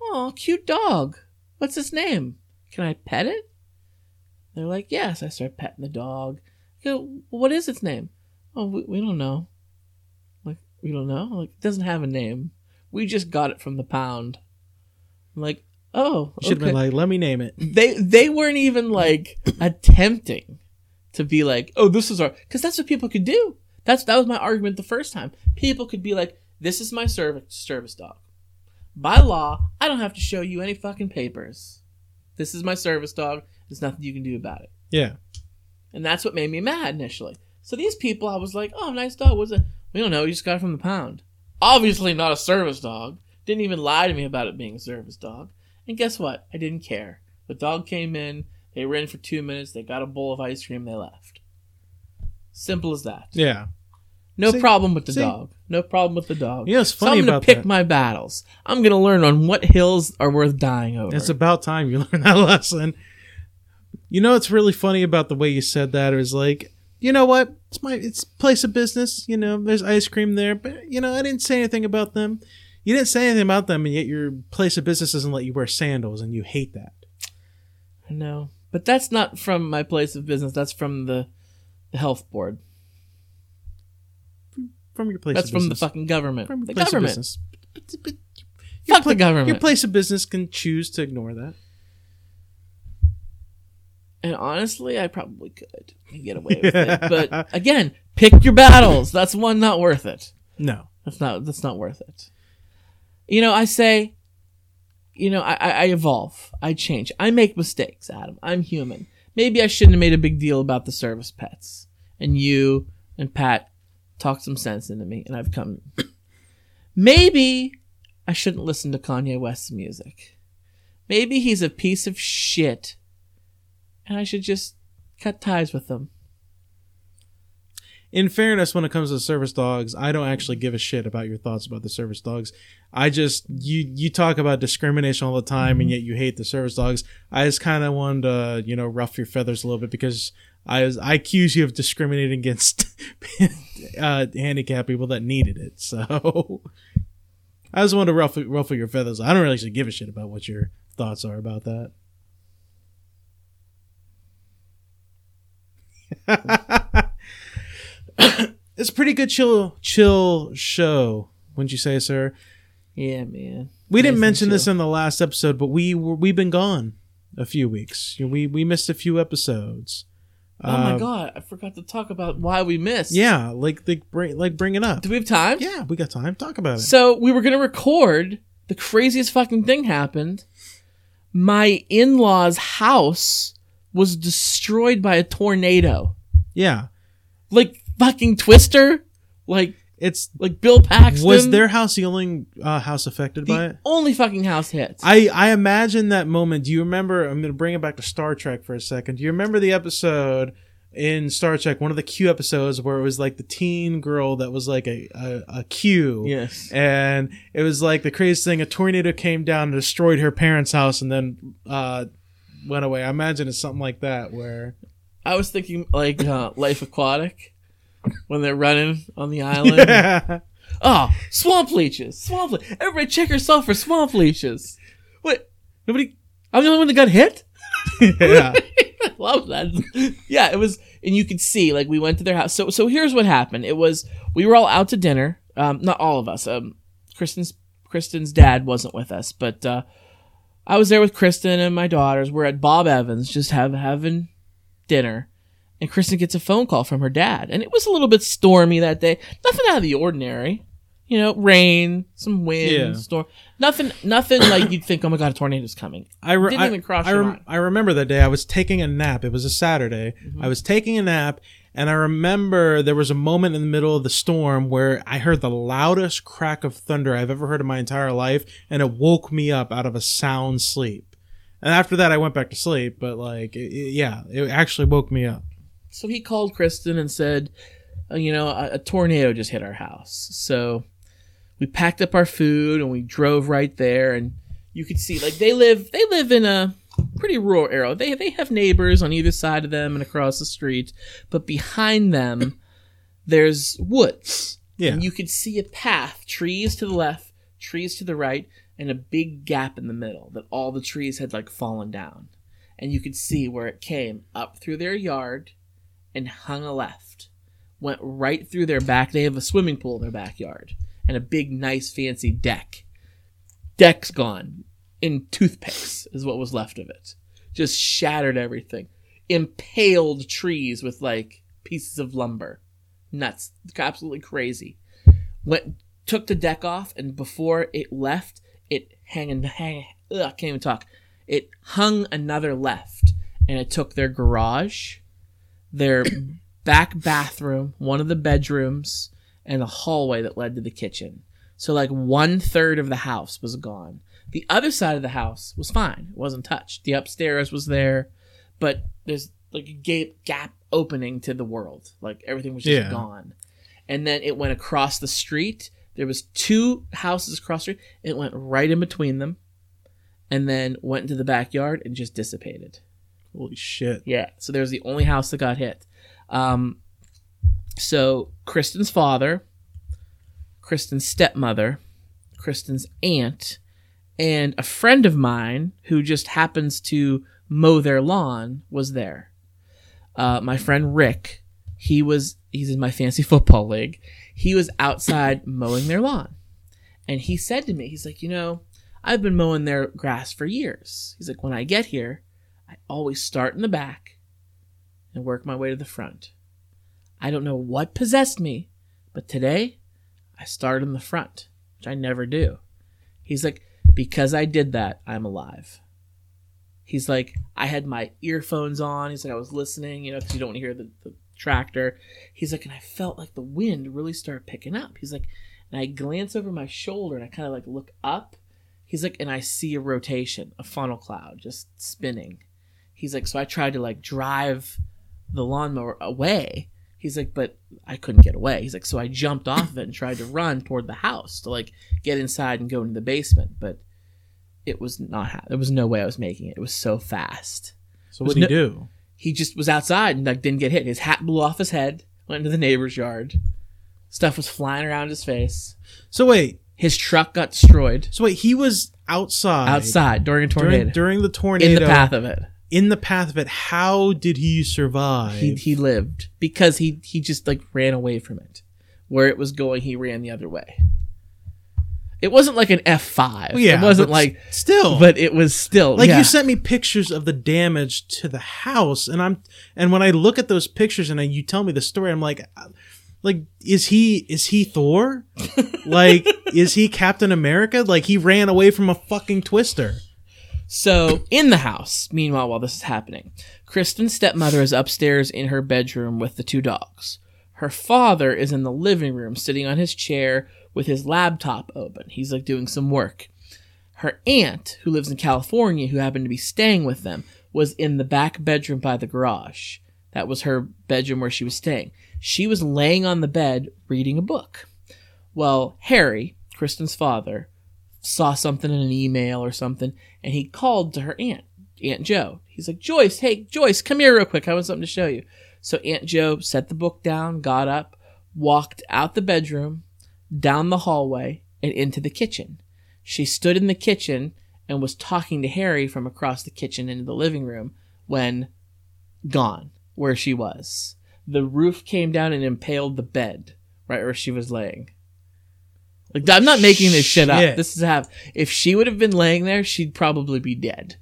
oh, cute dog. What's his name? Can I pet it? They're like, yes. I start petting the dog. I go, what is its name? Oh, we, we don't know. Like, we don't know? Like, it doesn't have a name. We just got it from the pound. I'm like, oh, You should have been like, let me name it. they they weren't even like attempting to be like, oh, this is our because that's what people could do. That's that was my argument the first time. People could be like, this is my service service dog. By law, I don't have to show you any fucking papers. This is my service dog. There's nothing you can do about it. Yeah. And that's what made me mad initially. So these people, I was like, oh, nice dog. Was it? We don't know. You just got it from the pound. Obviously not a service dog. Didn't even lie to me about it being a service dog. And guess what? I didn't care. The dog came in. They were in for two minutes. They got a bowl of ice cream. They left. Simple as that. Yeah. No See- problem with the see- dog. No problem with the dog. You know what's so funny I'm gonna pick that? my battles. I'm gonna learn on what hills are worth dying over. It's about time you learn that lesson. You know what's really funny about the way you said that is like, you know what? It's my it's place of business. You know, there's ice cream there, but you know, I didn't say anything about them. You didn't say anything about them, and yet your place of business doesn't let you wear sandals, and you hate that. I know, but that's not from my place of business. That's from the, the health board. From your place. That's from the fucking government. from your the place government. business. But- but Fuck pla- the government. Your place of business can choose to ignore that. And honestly, I probably could get away with it. But again, pick your battles. That's one not worth it. No. That's not that's not worth it. You know, I say, you know, I, I, evolve. I change. I make mistakes, Adam. I'm human. Maybe I shouldn't have made a big deal about the service pets. And you and Pat talked some sense into me, and I've come. Maybe I shouldn't listen to Kanye West's music. Maybe he's a piece of shit, and I should just cut ties with him. in fairness, when it comes to service dogs, I don't actually give a shit about your thoughts about the service dogs. I just you you talk about discrimination all the time, and yet you hate the service dogs. I just kind of wanted to you know ruff your feathers a little bit because I was I accuse you of discriminating against uh, handicapped people that needed it. So I just wanted to ruffle, ruffle your feathers. I don't really actually give a shit about what your thoughts are about that. it's a pretty good chill chill show, wouldn't you say, sir? Yeah, man. We didn't mention this in the last episode, but we were we've been gone a few weeks. We we missed a few episodes. Oh my Uh, god, I forgot to talk about why we missed. Yeah, like like bring like bring it up. Do we have time? Yeah, we got time. Talk about it. So we were gonna record. The craziest fucking thing happened. My in-laws' house was destroyed by a tornado. yeah, Like fucking Twister. Like it's like Bill Paxton. was their house the only uh, house affected by it? only fucking house hit? I I imagine that moment. Do you remember? I'm going to bring it back to Star Trek for a second. Do you remember the episode in Star Trek, one of the Q episodes where it was like the teen girl that was like a a, a Q? yes. and it was like the craziest thing. A tornado came down and destroyed her parents' house, and then uh, went away. I imagine it's something like that where I was thinking like uh, Life Aquatic when they're running on the island. Oh, swamp leeches. Swamp le- Everybody check yourself for swamp leeches. Wait, nobody. I'm the only one that got hit. yeah, love that. yeah, it was, and you could see like we went to their house. So, so here's what happened. It was we were all out to dinner. Um, not all of us. Um, Kristen's Kristen's dad wasn't with us, but uh, I was there with Kristen and my daughters. We're at Bob Evans, just have having dinner, and Kristen gets a phone call from her dad, and it was a little bit stormy that day. Nothing out of the ordinary. You know, rain, some wind, Yeah. storm. Nothing, nothing like you'd think. Oh my god, a tornado's coming. I re- Didn't I, even cross I, your mind. I remember that day. I was taking a nap. It was a Saturday. Mm-hmm. I was taking a nap, and I remember there was a moment in the middle of the storm where I heard the loudest crack of thunder I've ever heard in my entire life, and it woke me up out of a sound sleep. And after that, I went back to sleep. But like, it- yeah, it actually woke me up. So he called Kristen and said, uh, you know, a, a tornado just hit our house. So we packed up our food and we drove right there and you could see like they live they live in a pretty rural area. They they have neighbors on either side of them and across the street, but behind them there's woods. Yeah. And you could see a path, trees to the left, trees to the right, and a big gap in the middle that all the trees had like fallen down. And you could see where it came up through their yard and hung a left. Went right through their back. They have a swimming pool in their backyard and a big, nice, fancy deck. Deck's gone. In toothpicks is what was left of it. Just shattered everything. Impaled trees with like pieces of lumber. Nuts. Absolutely crazy. Went took the deck off and before it left, it hanging hang ugh, I can't even talk. It hung another left and it took their garage, their back bathroom, one of the bedrooms, and a hallway that led to the kitchen. So like one third of the house was gone. The other side of the house was fine. It wasn't touched. The upstairs was there, but there's like a gap gap opening to the world. Like everything was just Yeah. gone. And then it went across the street. There was two houses across the street. It went right in between them, and then went into the backyard and just dissipated. Holy shit. Yeah. So there's the only house that got hit. Um, so Kristen's father, Kristen's stepmother, Kristen's aunt, and a friend of mine who just happens to mow their lawn was there. Uh, my friend Rick, he was he's in my fancy football league. He was outside mowing their lawn, and he said to me, he's like, you know, I've been mowing their grass for years. He's like, when I get here, I always start in the back and work my way to the front. I don't know what possessed me, but today I start in the front, which I never do. He's like, because I did that, I'm alive. He's like, I had my earphones on. He's like, I was listening, you know, because you don't hear the, the tractor. He's like, and I felt like the wind really started picking up. He's like, and I glance over my shoulder and I kind of like look up. He's like, and I see a rotation, a funnel cloud just spinning. He's like, so I tried to like drive the lawnmower away. He's like, but I couldn't get away. He's like, so I jumped off of it and tried to run toward the house to like get inside and go into the basement, but it was not. Ha- there was no way I was making it. It was so fast. So what did do you do? he just was outside and like didn't get hit. His hat blew off his head, went into the neighbor's yard. Stuff was flying around his face. So wait, His truck got destroyed so wait, he was outside outside during a tornado. during, during the tornado in the path of it. In the path of it. How did he survive? He he lived because he he just like ran away from it. Where it was going, he ran the other way. It wasn't like an F five. Well, yeah, it wasn't like still, but it was still like yeah. you sent me pictures of the damage to the house, and I'm and when I look at those pictures and I, you tell me the story, I'm like, uh, like is he is he Thor? like is he Captain America? Like he ran away from a fucking twister. So, in the house, meanwhile, while this is happening, Kristen's stepmother is upstairs in her bedroom with the two dogs. Her father is in the living room sitting on his chair with his laptop open. He's like doing some work. Her aunt, who lives in California, who happened to be staying with them, was in the back bedroom by the garage. That was her bedroom where she was staying. She was laying on the bed reading a book. Well, Harry, Kristen's father, saw something in an email or something, and he called to her aunt, Aunt Joe. He's like, Joyce, hey, Joyce, come here real quick. I want something to show you. So Aunt Joe set the book down, got up, walked out the bedroom, down the hallway, and into the kitchen. She stood in the kitchen and was talking to Harry from across the kitchen into the living room when gone where she was. The roof came down and impaled the bed right where she was laying. Like I'm not making this shit up. This is how if she would have been laying there, she'd probably be dead.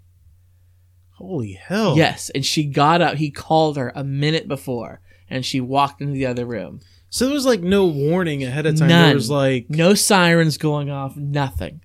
Holy hell! Yes, and she got up. He called her a minute before, and she walked into the other room. So there was like no warning ahead of time. None. There was like No sirens going off, nothing.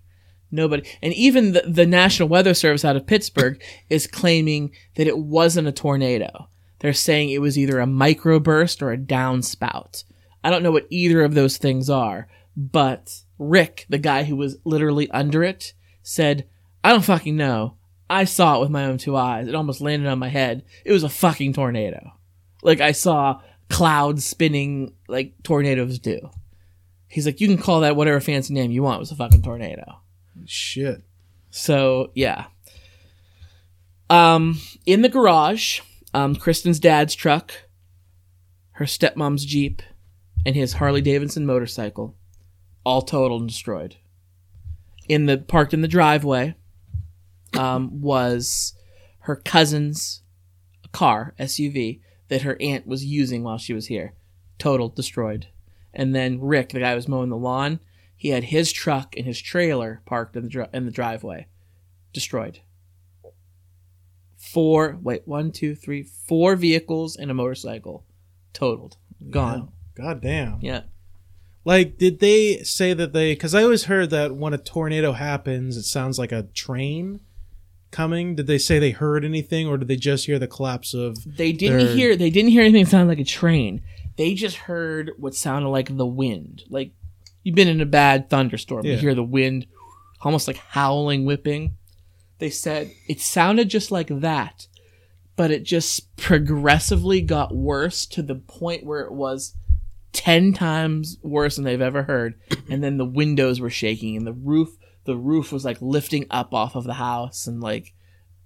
Nobody. And even the, the National Weather Service out of Pittsburgh is claiming that it wasn't a tornado. They're saying it was either a microburst or a downspout. I don't know what either of those things are, but Rick, the guy who was literally under it, said, I don't fucking know. I saw it with my own two eyes. It almost landed on my head. It was a fucking tornado. Like I saw clouds spinning like tornadoes do. He's like, you can call that whatever fancy name you want. It was a fucking tornado. shit. So yeah. Um, in the garage, um, Kristen's dad's truck, her stepmom's jeep, and his Harley Davidson motorcycle, all totaled and destroyed. In the parked in the driveway, um, was her cousin's car SUV that her aunt was using while she was here, totaled, destroyed. And then Rick, the guy who was mowing the lawn, he had his truck and his trailer parked in the dri- in the driveway, destroyed. Four, wait, one, two, three, four vehicles and a motorcycle, totaled, gone. God damn. Yeah. Like, did they say that they? Because I always heard that when a tornado happens, it sounds like a train coming. Did they say they heard anything, or did they just hear the collapse of? They didn't They're- hear. They didn't hear anything that sounded like a train. They just heard what sounded like the wind. Like you've been in a bad thunderstorm. You hear the wind, almost like howling, whipping. They said it sounded just like that, but it just progressively got worse to the point where it was ten times worse than they've ever heard. And then the windows were shaking, and the roof. The roof was like lifting up off of the house, and like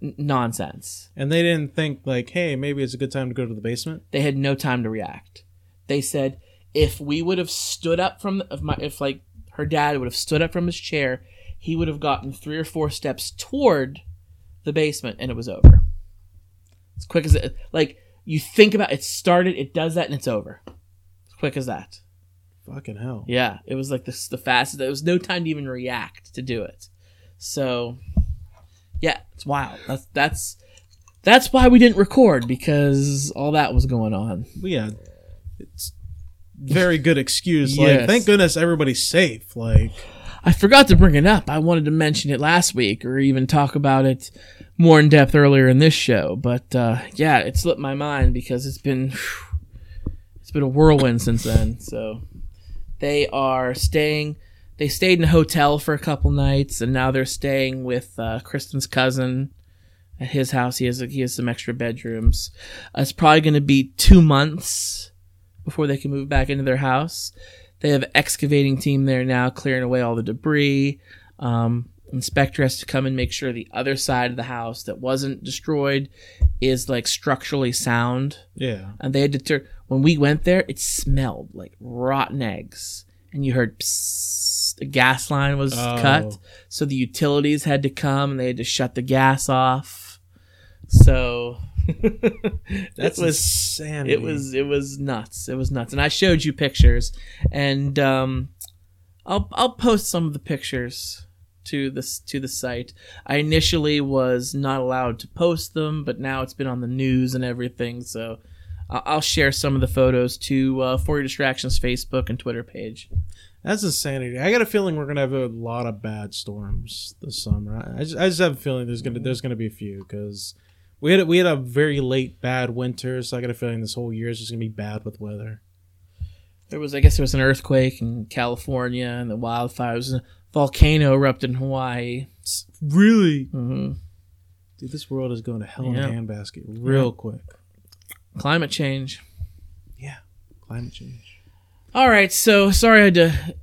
n- nonsense. And they didn't think like, hey, maybe it's a good time to go to the basement. they had no time to react. They said if we would have stood up from if my if like her dad would have stood up from his chair, he would have gotten three or four steps toward the basement and it was over. As quick as it like you think about it started, it does that and it's over. Quick as that. Fucking hell. Yeah, it was like this the fastest. There was no time to even react to do it. So, yeah, it's wild. That's that's that's why we didn't record because all that was going on. Yeah, it's very good excuse. Like, thank goodness everybody's safe. Like, I forgot to bring it up. I wanted to mention it last week or even talk about it more in depth earlier in this show, but uh, yeah, it slipped my mind because it's been it's been a whirlwind since then. So they are staying. They stayed in a hotel for a couple nights, and now they're staying with uh, Kristen's cousin at his house. He has he has some extra bedrooms. Uh, it's probably going to be two months before they can move back into their house. They have excavating team there now, clearing away all the debris. Um, inspector has to come and make sure the other side of the house that wasn't destroyed is like structurally sound, Yeah. and they had to turn. When we went there, it smelled like rotten eggs, and you heard psst, the gas line was Oh. cut, so the utilities had to come and they had to shut the gas off. So That's it was insanity. it was it was nuts. It was nuts, and I showed you pictures, and um, I'll I'll post some of the pictures to this to the site. I initially was not allowed to post them, but now it's been on the news and everything, so I'll share some of the photos to uh, For Your Distractions Facebook and Twitter page. That's insanity. I got a feeling we're gonna have a lot of bad storms this summer. I just, I just have a feeling there's gonna there's gonna be a few because we had a, we had a very late bad winter, so I got a feeling this whole year is just gonna be bad with weather. There was, I guess, there was an earthquake in California, and the wildfires, volcano erupted in Hawaii. Really, hmm dude, this world is going to hell in a handbasket real quick. Climate change. Yeah, climate change. All right, so sorry I had to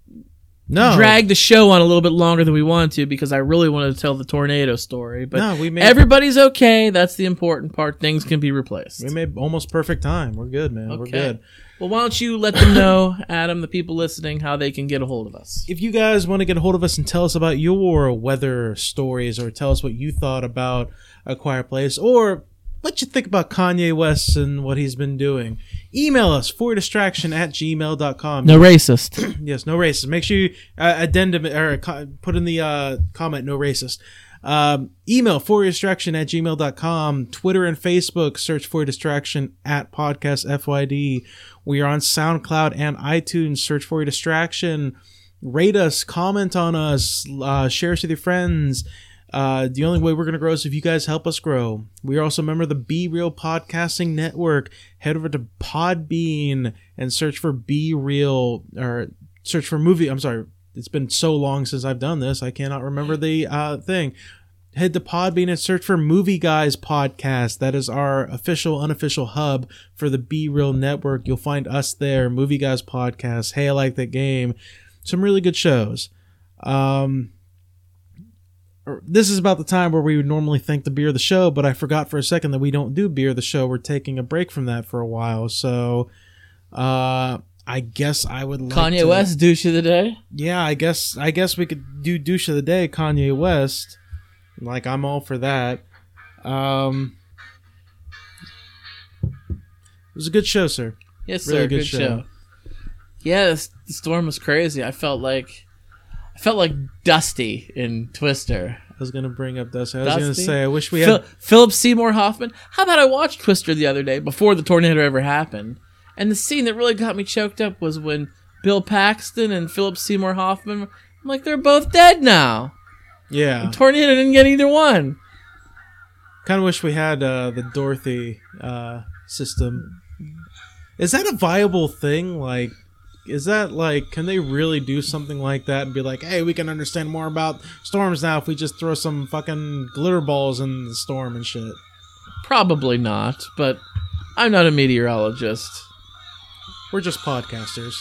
No, drag the show on a little bit longer than we wanted to because I really wanted to tell the tornado story. But No, we made everybody's okay. That's the important part. Things can be replaced. we made almost perfect time. We're good, man. We're Okay. good. Well, why don't you let them know, Adam, the people listening, how they can get a hold of us? If you guys want to get a hold of us and tell us about your weather stories or tell us what you thought about A Quiet Place or what you think about Kanye West and what he's been doing, email us for distraction at gmail.com. No racist. Yes, no racist. Make sure you uh, addendum or co- put in the uh, comment no racist. Um, email for distraction at gmail.com. Twitter and Facebook, search for distraction at podcast FYD. We are on SoundCloud and iTunes. Search for distraction. Rate us, comment on us, uh, share us with your friends. Uh, the only way we're going to grow is if you guys help us grow. We are also a member of the Be Real Podcasting Network. Head over to Podbean and search for Be Real or search for movie. I'm sorry. It's been so long since I've done this. I cannot remember the uh, thing. Head to Podbean and search for Movie Guys Podcast. That is our official, unofficial hub for the Be Real Network. You'll find us there. Movie Guys Podcast. Hey, I like that game. Some really good shows. Um, this is about the time where we would normally thank the beer of the show, but I forgot for a second that we don't do beer of the show. We're taking a break from that for a while. So, uh, I guess I would like Kanye to- West, douche of the day. yeah, I guess I guess we could do douche of the day, Kanye West. Like I'm all for that. Um, it was a good show, sir. Yes, Really sir. good Good, show. show. Yeah, the storm was crazy. I felt like, felt like Dusty in Twister. I was gonna bring up Dusty. I was gonna say I wish we Phil, had. Philip Seymour Hoffman. How about I watched Twister the other day before the tornado ever happened? And the scene that really got me choked up was when Bill Paxton and Philip Seymour Hoffman. I'm like, they're both dead now. Yeah, Tornado didn't get either one. kind of wish we had uh, the Dorothy uh, system. Is that a viable thing? Like, is that like, can they really do something like that and be like, hey, we can understand more about storms now if we just throw some fucking glitter balls in the storm and shit? Probably not, but I'm not a meteorologist. We're just podcasters.